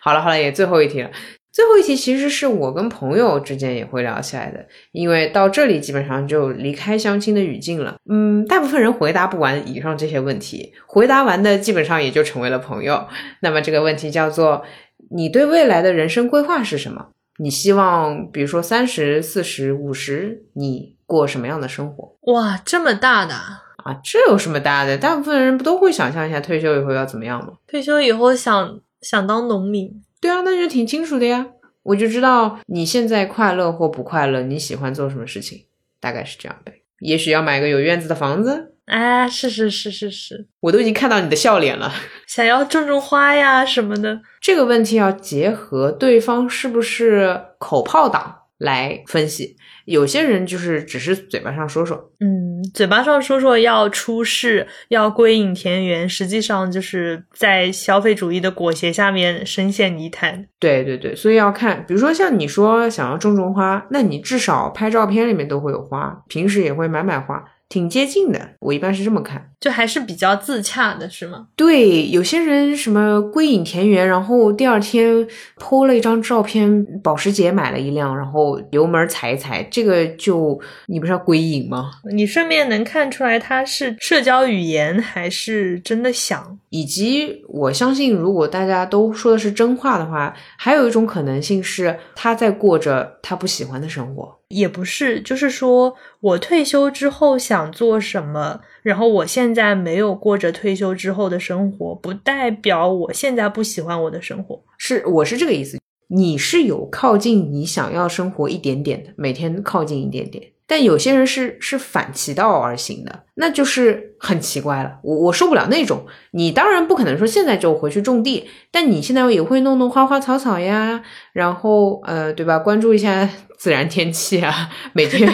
Speaker 1: 好了好了，也最后一题了。最后一题其实是我跟朋友之间也会聊起来的，因为到这里基本上就离开相亲的语境了。嗯，大部分人回答不完以上这些问题，回答完的基本上也就成为了朋友。那么这个问题叫做：你对未来的人生规划是什么？你希望，比如说三十四十五十，你过什么样的生活？
Speaker 2: 哇，这么大的
Speaker 1: 啊！这有什么大的？大部分人不都会想象一下退休以后要怎么样吗？
Speaker 2: 退休以后想想当农民。
Speaker 1: 对啊，那就挺清楚的呀，我就知道你现在快乐或不快乐，你喜欢做什么事情，大概是这样呗。也许要买个有院子的房子，
Speaker 2: 哎，是是是是是，
Speaker 1: 我都已经看到你的笑脸了。
Speaker 2: 想要种种花呀什么的，
Speaker 1: 这个问题要结合对方是不是口炮党来分析。有些人就是只是嘴巴上说说，
Speaker 2: 嗯，嘴巴上说说要出世，要归隐田园，实际上就是在消费主义的裹挟下面深陷泥潭。
Speaker 1: 对对对，所以要看，比如说像你说想要种种花，那你至少拍照片里面都会有花，平时也会买买花。挺接近的，我一般是这么看，
Speaker 2: 就还是比较自洽的，是吗？
Speaker 1: 对，有些人什么归隐田园，然后第二天 po 了一张照片，保时捷买了一辆，然后油门踩一踩，这个就你不是要归隐吗？
Speaker 2: 你顺便能看出来他是社交语言还是真的想？
Speaker 1: 以及我相信，如果大家都说的是真话的话，还有一种可能性是他在过着他不喜欢的生活。
Speaker 2: 也不是，就是说我退休之后想做什么，然后我现在没有过着退休之后的生活，不代表我现在不喜欢我的生活。
Speaker 1: 是，我是这个意思。你是有靠近你想要生活一点点的，每天靠近一点点。但有些人是是反其道而行的，那就是很奇怪了。我我受不了那种。你当然不可能说现在就回去种地，但你现在也会弄弄花花草草呀，然后呃，对吧？关注一下 自然天气啊，每天。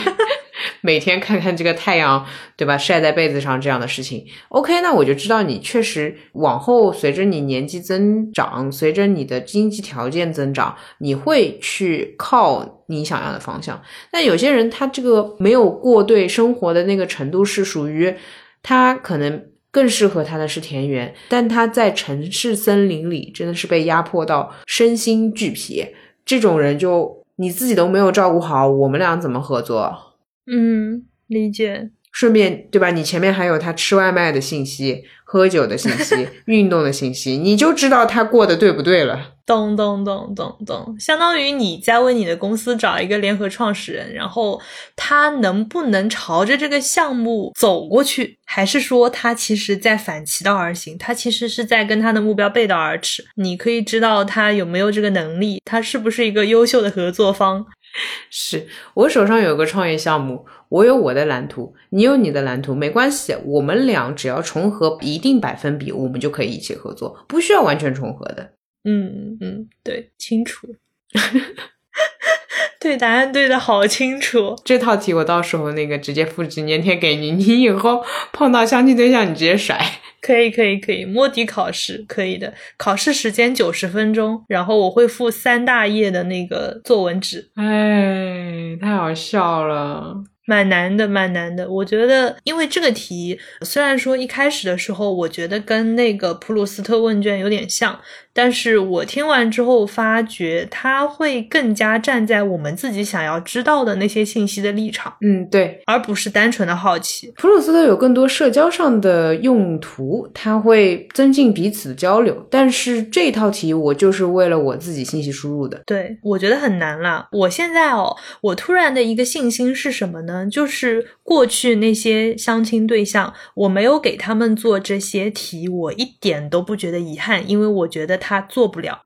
Speaker 1: 每天看看这个太阳，对吧？晒在被子上这样的事情，OK，那我就知道你确实往后随着你年纪增长，随着你的经济条件增长，你会去靠你想要的方向。但有些人他这个没有过对生活的那个程度，是属于他可能更适合他的是田园，但他在城市森林里真的是被压迫到身心俱疲。这种人就你自己都没有照顾好，我们俩怎么合作？
Speaker 2: 嗯，理解。
Speaker 1: 顺便，对吧？你前面还有他吃外卖的信息、喝酒的信息、运动的信息，你就知道他过得对不对了。
Speaker 2: 咚咚咚咚咚，相当于你在为你的公司找一个联合创始人，然后他能不能朝着这个项目走过去，还是说他其实在反其道而行？他其实是在跟他的目标背道而驰。你可以知道他有没有这个能力，他是不是一个优秀的合作方。
Speaker 1: 是我手上有个创业项目，我有我的蓝图，你有你的蓝图，没关系，我们俩只要重合一定百分比，我们就可以一起合作，不需要完全重合的。
Speaker 2: 嗯嗯嗯，对，清楚。对，答案对的好清楚。
Speaker 1: 这套题我到时候那个直接复制粘贴给你，你以后碰到相亲对象，你直接甩。
Speaker 2: 可以，可以，可以，摸底考试可以的。考试时间九十分钟，然后我会附三大页的那个作文纸。
Speaker 1: 哎，太好笑了。
Speaker 2: 蛮难的，蛮难的。我觉得，因为这个题虽然说一开始的时候，我觉得跟那个普鲁斯特问卷有点像，但是我听完之后发觉，他会更加站在我们自己想要知道的那些信息的立场。
Speaker 1: 嗯，对，
Speaker 2: 而不是单纯的好奇。
Speaker 1: 普鲁斯特有更多社交上的用途，它会增进彼此的交流。但是这套题我就是为了我自己信息输入的。
Speaker 2: 对，我觉得很难了。我现在哦，我突然的一个信心是什么呢？就是过去那些相亲对象，我没有给他们做这些题，我一点都不觉得遗憾，因为我觉得他他做不了。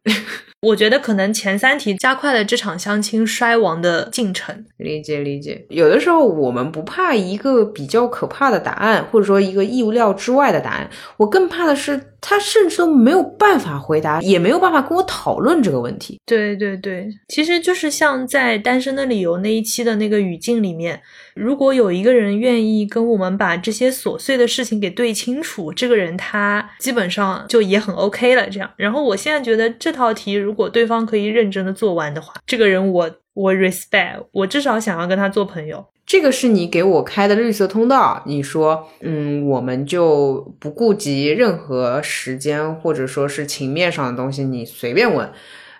Speaker 2: 我觉得可能前三题加快了这场相亲衰亡的进程。
Speaker 1: 理解理解，有的时候我们不怕一个比较可怕的答案，或者说一个意料之外的答案，我更怕的是他甚至都没有办法回答，也没有办法跟我讨论这个问题。
Speaker 2: 对对对，其实就是像在《单身的理由》那一期的那个语境里面。如果有一个人愿意跟我们把这些琐碎的事情给对清楚，这个人他基本上就也很 OK 了。这样，然后我现在觉得这套题，如果对方可以认真的做完的话，这个人我我 respect，我至少想要跟他做朋友。
Speaker 1: 这个是你给我开的绿色通道，你说，嗯，我们就不顾及任何时间或者说是情面上的东西，你随便问。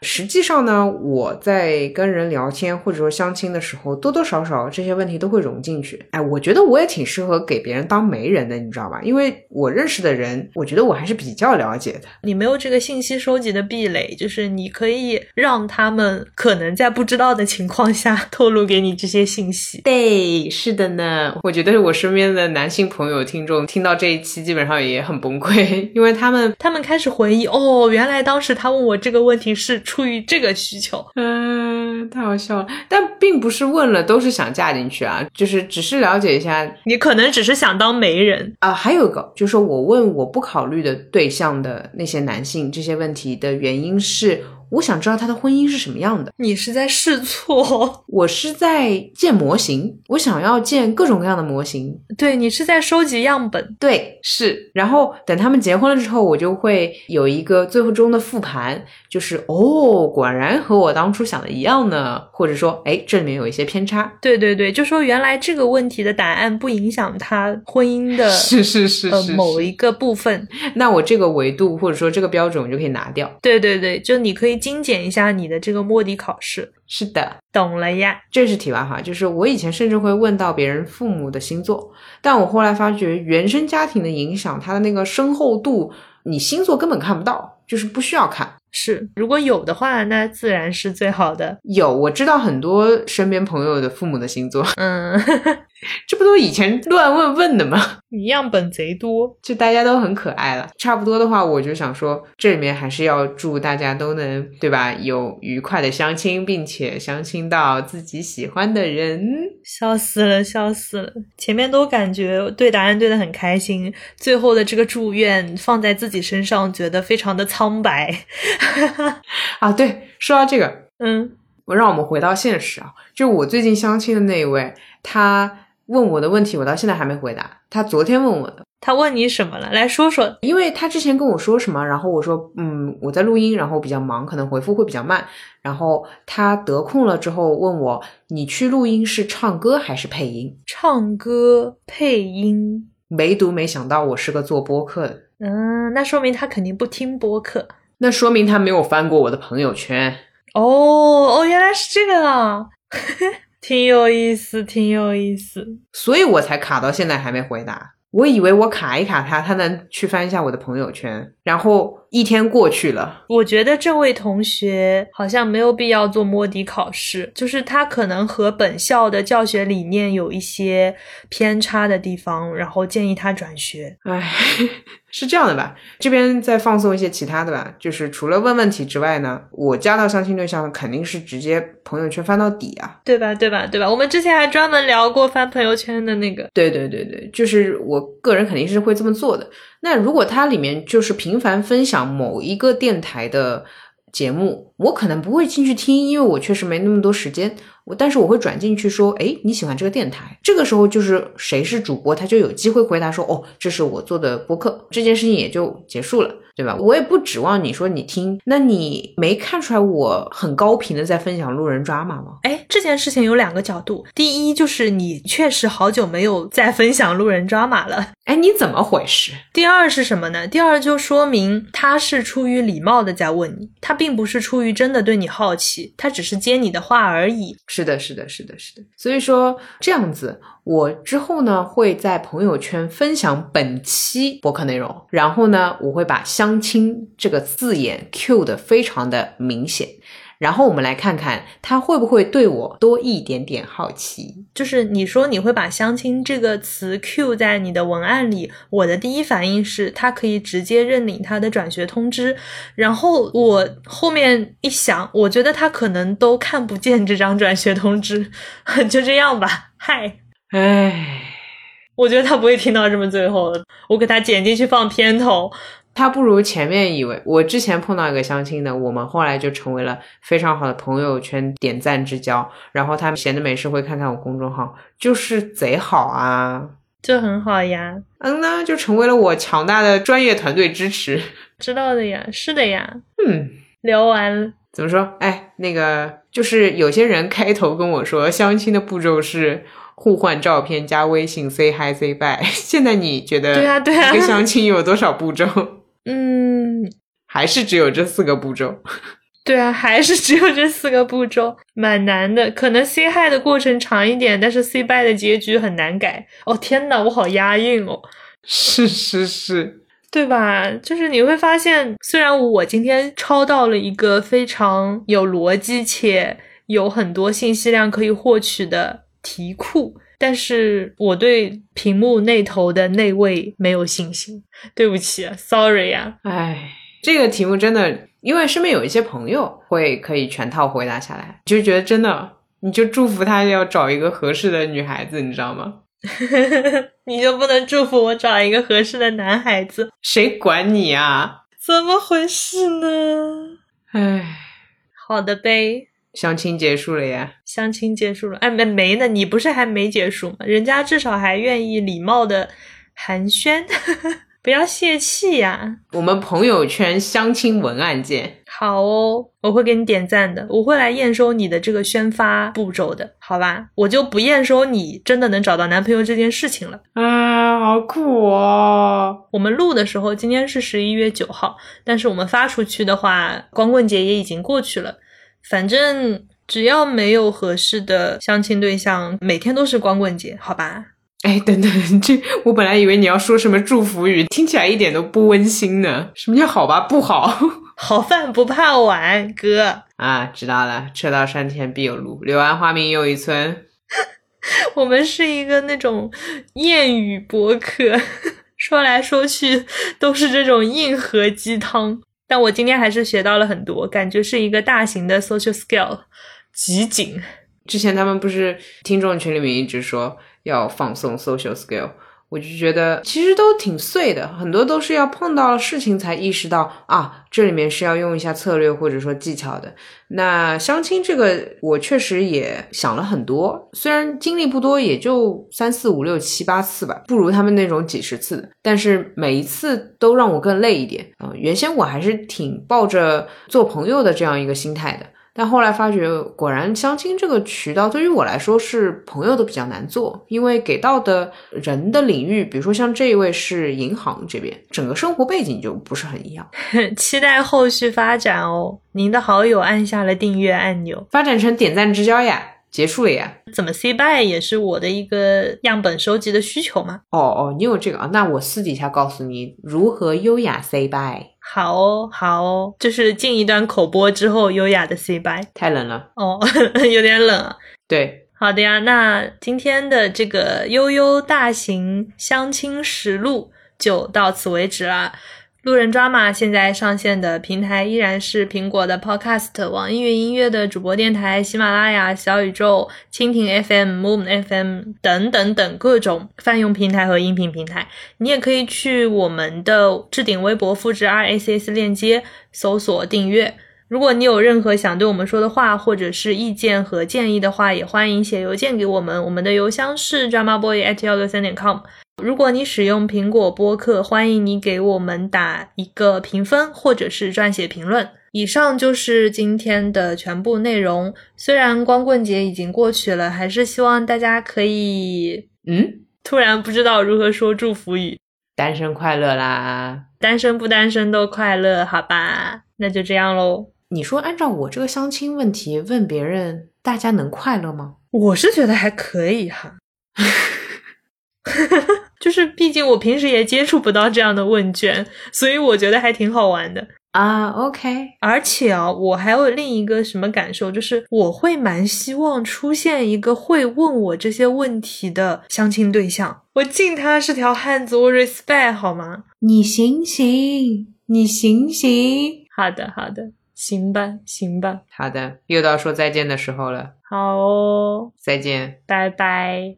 Speaker 1: 实际上呢，我在跟人聊天或者说相亲的时候，多多少少这些问题都会融进去。哎，我觉得我也挺适合给别人当媒人的，你知道吧？因为我认识的人，我觉得我还是比较了解的。
Speaker 2: 你没有这个信息收集的壁垒，就是你可以让他们可能在不知道的情况下透露给你这些信息。
Speaker 1: 对，是的呢。我觉得我身边的男性朋友听众听到这一期，基本上也很崩溃，因为他们
Speaker 2: 他们开始回忆，哦，原来当时他问我这个问题是。出于这个需求。
Speaker 1: 嗯，太好笑了。但并不是问了都是想嫁进去啊，就是只是了解一下
Speaker 2: 你可能只是想当媒人，
Speaker 1: 啊。还有一个就是我问我不考虑的对象的那些男性这些问题的原因是，我想知道他的婚姻是什么样的。
Speaker 2: 你是在试错，
Speaker 1: 我是在建模型，我想要建各种各样的模型。
Speaker 2: 对你是在收集样本。
Speaker 1: 对，是。然后等他们结婚了之后，我就会有一个最后中的复盘，就是哦，果然和我当初想的一样呢，或者说，哎，这里面有一些偏差。
Speaker 2: 对对对，就说原来这个问题的答案不影响他婚姻的
Speaker 1: 是是是
Speaker 2: 某一个部分。
Speaker 1: 那我这个维度或者说这个标准，我就可以拿掉。
Speaker 2: 对对对，就你可以精简一下你的这个摸底考试。
Speaker 1: 是的，
Speaker 2: 懂了呀？
Speaker 1: 这是题外话，就是我以前甚至会问到别人父母的星座，但我后来发觉原生家庭的影响，它的那个深厚度，你星座根本看不到，就是不需要看。
Speaker 2: 是，如果有的话，那自然是最好的。
Speaker 1: 有，我知道很多身边朋友的父母的星座，
Speaker 2: 嗯，
Speaker 1: 这不都以前乱问问的吗？
Speaker 2: 你样本贼多。
Speaker 1: 就大家都很可爱了。差不多的话，我就想说，这里面还是要祝大家都能，对吧？有愉快的相亲，并且相亲到自己喜欢的人。
Speaker 2: 笑死了，笑死了！前面都感觉对答案对的很开心，最后的这个祝愿放在自己身上，觉得非常的苍白。
Speaker 1: 啊，对，说到这个，
Speaker 2: 嗯，
Speaker 1: 我让我们回到现实啊，就我最近相亲的那一位，他问我的问题，我到现在还没回答。他昨天问我的，
Speaker 2: 他问你什么了？来说说。
Speaker 1: 因为他之前跟我说什么，然后我说，嗯，我在录音，然后比较忙，可能回复会比较慢。然后他得空了之后问我，你去录音是唱歌还是配音？
Speaker 2: 唱歌配音，
Speaker 1: 唯独没想到我是个做播客的，
Speaker 2: 嗯，那说明他肯定不听播客。
Speaker 1: 那说明他没有翻过我的朋友圈。
Speaker 2: 哦哦，原来是这个啊，挺有意思，挺有意思。
Speaker 1: 所以我才卡到现在还没回答。我以为我卡一卡他，他能去翻一下我的朋友圈。然后一天过去了，
Speaker 2: 我觉得这位同学好像没有必要做摸底考试，就是他可能和本校的教学理念有一些偏差的地方，然后建议他转学。
Speaker 1: 唉，是这样的吧？这边再放松一些其他的吧，就是除了问问题之外呢，我加到相亲对象肯定是直接朋友圈翻到底啊。
Speaker 2: 对吧？对吧？对吧？我们之前还专门聊过翻朋友圈的那个。
Speaker 1: 对对对对，就是我个人肯定是会这么做的。那如果它里面就是频繁分享某一个电台的节目，我可能不会进去听，因为我确实没那么多时间。我但是我会转进去说，诶，你喜欢这个电台？这个时候就是谁是主播，他就有机会回答说，哦，这是我做的播客，这件事情也就结束了，对吧？我也不指望你说你听，那你没看出来我很高频的在分享路人抓马吗？
Speaker 2: 哎，这件事情有两个角度，第一就是你确实好久没有再分享路人抓马了。
Speaker 1: 哎，你怎么回事？
Speaker 2: 第二是什么呢？第二就说明他是出于礼貌的在问你，他并不是出于真的对你好奇，他只是接你的话而已。
Speaker 1: 是的，是的，是的，是的。所以说这样子，我之后呢会在朋友圈分享本期博客内容，然后呢我会把“相亲”这个字眼 Q 的非常的明显，然后我们来看看他会不会对我多一点点好奇。
Speaker 2: 就是你说你会把“相亲”这个词 Q 在你的文案里，我的第一反应是他可以直接认领他的转学通知，然后我后面一想，我觉得他可能都看不见这张转学通知，就这样吧。嗨，
Speaker 1: 唉，
Speaker 2: 我觉得他不会听到这么最后的，我给他剪进去放片头。
Speaker 1: 他不如前面以为。我之前碰到一个相亲的，我们后来就成为了非常好的朋友圈点赞之交。然后他闲着没事会看看我公众号，就是贼好啊。
Speaker 2: 就很好呀，
Speaker 1: 嗯呢，就成为了我强大的专业团队支持。
Speaker 2: 知道的呀，是的呀。
Speaker 1: 嗯，
Speaker 2: 聊完了，
Speaker 1: 怎么说？哎，那个就是有些人开头跟我说，相亲的步骤是互换照片、加微信、say hi、say bye。现在你觉得
Speaker 2: 对啊对啊
Speaker 1: 一个相亲有多少步骤？
Speaker 2: 嗯，
Speaker 1: 还是只有这四个步骤？
Speaker 2: 对啊，还是只有这四个步骤，蛮难的。可能 say hi 的过程长一点，但是 say bye 的结局很难改。哦天呐，我好押韵哦，
Speaker 1: 是是是，
Speaker 2: 对吧？就是你会发现，虽然我今天抄到了一个非常有逻辑且有很多信息量可以获取的题库。但是我对屏幕那头的那位没有信心，对不起，sorry 啊。
Speaker 1: 哎，这个题目真的，因为身边有一些朋友会可以全套回答下来，就觉得真的，你就祝福他要找一个合适的女孩子，你知道吗？
Speaker 2: 你就不能祝福我找一个合适的男孩子？
Speaker 1: 谁管你啊？
Speaker 2: 怎么回事呢？
Speaker 1: 唉，
Speaker 2: 好的呗，
Speaker 1: 相亲结束了呀。
Speaker 2: 相亲结束了。哎，没没呢，你不是还没结束吗？人家至少还愿意礼貌的寒暄，不要泄气呀。
Speaker 1: 我们朋友圈相亲文案见。
Speaker 2: 好哦，我会给你点赞的，我会来验收你的这个宣发步骤的，好吧？我就不验收你真的能找到男朋友这件事情了。
Speaker 1: 啊，好苦哦！
Speaker 2: 我们录的时候，今天是十一月九号，但是我们发出去的话，光棍节也已经过去了。反正只要没有合适的相亲对象，每天都是光棍节，好吧？
Speaker 1: 哎，等等，这我本来以为你要说什么祝福语，听起来一点都不温馨呢。什么叫好吧？不好。
Speaker 2: 好饭不怕晚，哥
Speaker 1: 啊，知道了。车到山前必有路，柳暗花明又一村。
Speaker 2: 我们是一个那种谚语博客，说来说去都是这种硬核鸡汤。但我今天还是学到了很多，感觉是一个大型的 social skill 集锦。
Speaker 1: 之前他们不是听众群里面一直说要放松 social skill。我就觉得其实都挺碎的，很多都是要碰到了事情才意识到啊，这里面是要用一下策略或者说技巧的。那相亲这个，我确实也想了很多，虽然经历不多，也就三四五六七八次吧，不如他们那种几十次，但是每一次都让我更累一点啊。原先我还是挺抱着做朋友的这样一个心态的。但后来发觉，果然相亲这个渠道对于我来说是朋友都比较难做，因为给到的人的领域，比如说像这一位是银行这边，整个生活背景就不是很一样。
Speaker 2: 期待后续发展哦！您的好友按下了订阅按钮，
Speaker 1: 发展成点赞之交呀，结束了呀？
Speaker 2: 怎么 say bye 也是我的一个样本收集的需求吗？
Speaker 1: 哦哦，你有这个啊？那我私底下告诉你如何优雅 say bye。
Speaker 2: 好哦，好哦，就是进一段口播之后，优雅的 say bye。
Speaker 1: 太冷了
Speaker 2: 哦，有点冷啊。
Speaker 1: 对，
Speaker 2: 好的呀，那今天的这个悠悠大型相亲实录就到此为止了。路人抓马现在上线的平台依然是苹果的 Podcast、网易云音乐的主播电台、喜马拉雅、小宇宙、蜻蜓 FM、Moon FM 等等等各种泛用平台和音频平台。你也可以去我们的置顶微博复制 RSS 链接，搜索订阅。如果你有任何想对我们说的话，或者是意见和建议的话，也欢迎写邮件给我们。我们的邮箱是 dramaboy at 幺六三点 com。如果你使用苹果播客，欢迎你给我们打一个评分，或者是撰写评论。以上就是今天的全部内容。虽然光棍节已经过去了，还是希望大家可以……
Speaker 1: 嗯，
Speaker 2: 突然不知道如何说祝福语。
Speaker 1: 单身快乐啦！
Speaker 2: 单身不单身都快乐，好吧？那就这样喽。
Speaker 1: 你说按照我这个相亲问题问别人，大家能快乐吗？
Speaker 2: 我是觉得还可以哈。就是，毕竟我平时也接触不到这样的问卷，所以我觉得还挺好玩的
Speaker 1: 啊。OK，
Speaker 2: 而且啊，我还有另一个什么感受，就是我会蛮希望出现一个会问我这些问题的相亲对象。我敬他是条汉子，我 respect 好吗？
Speaker 1: 你行行，你行行。
Speaker 2: 好的，好的，行吧，行吧。
Speaker 1: 好的，又到说再见的时候了。
Speaker 2: 好哦，
Speaker 1: 再见，
Speaker 2: 拜拜。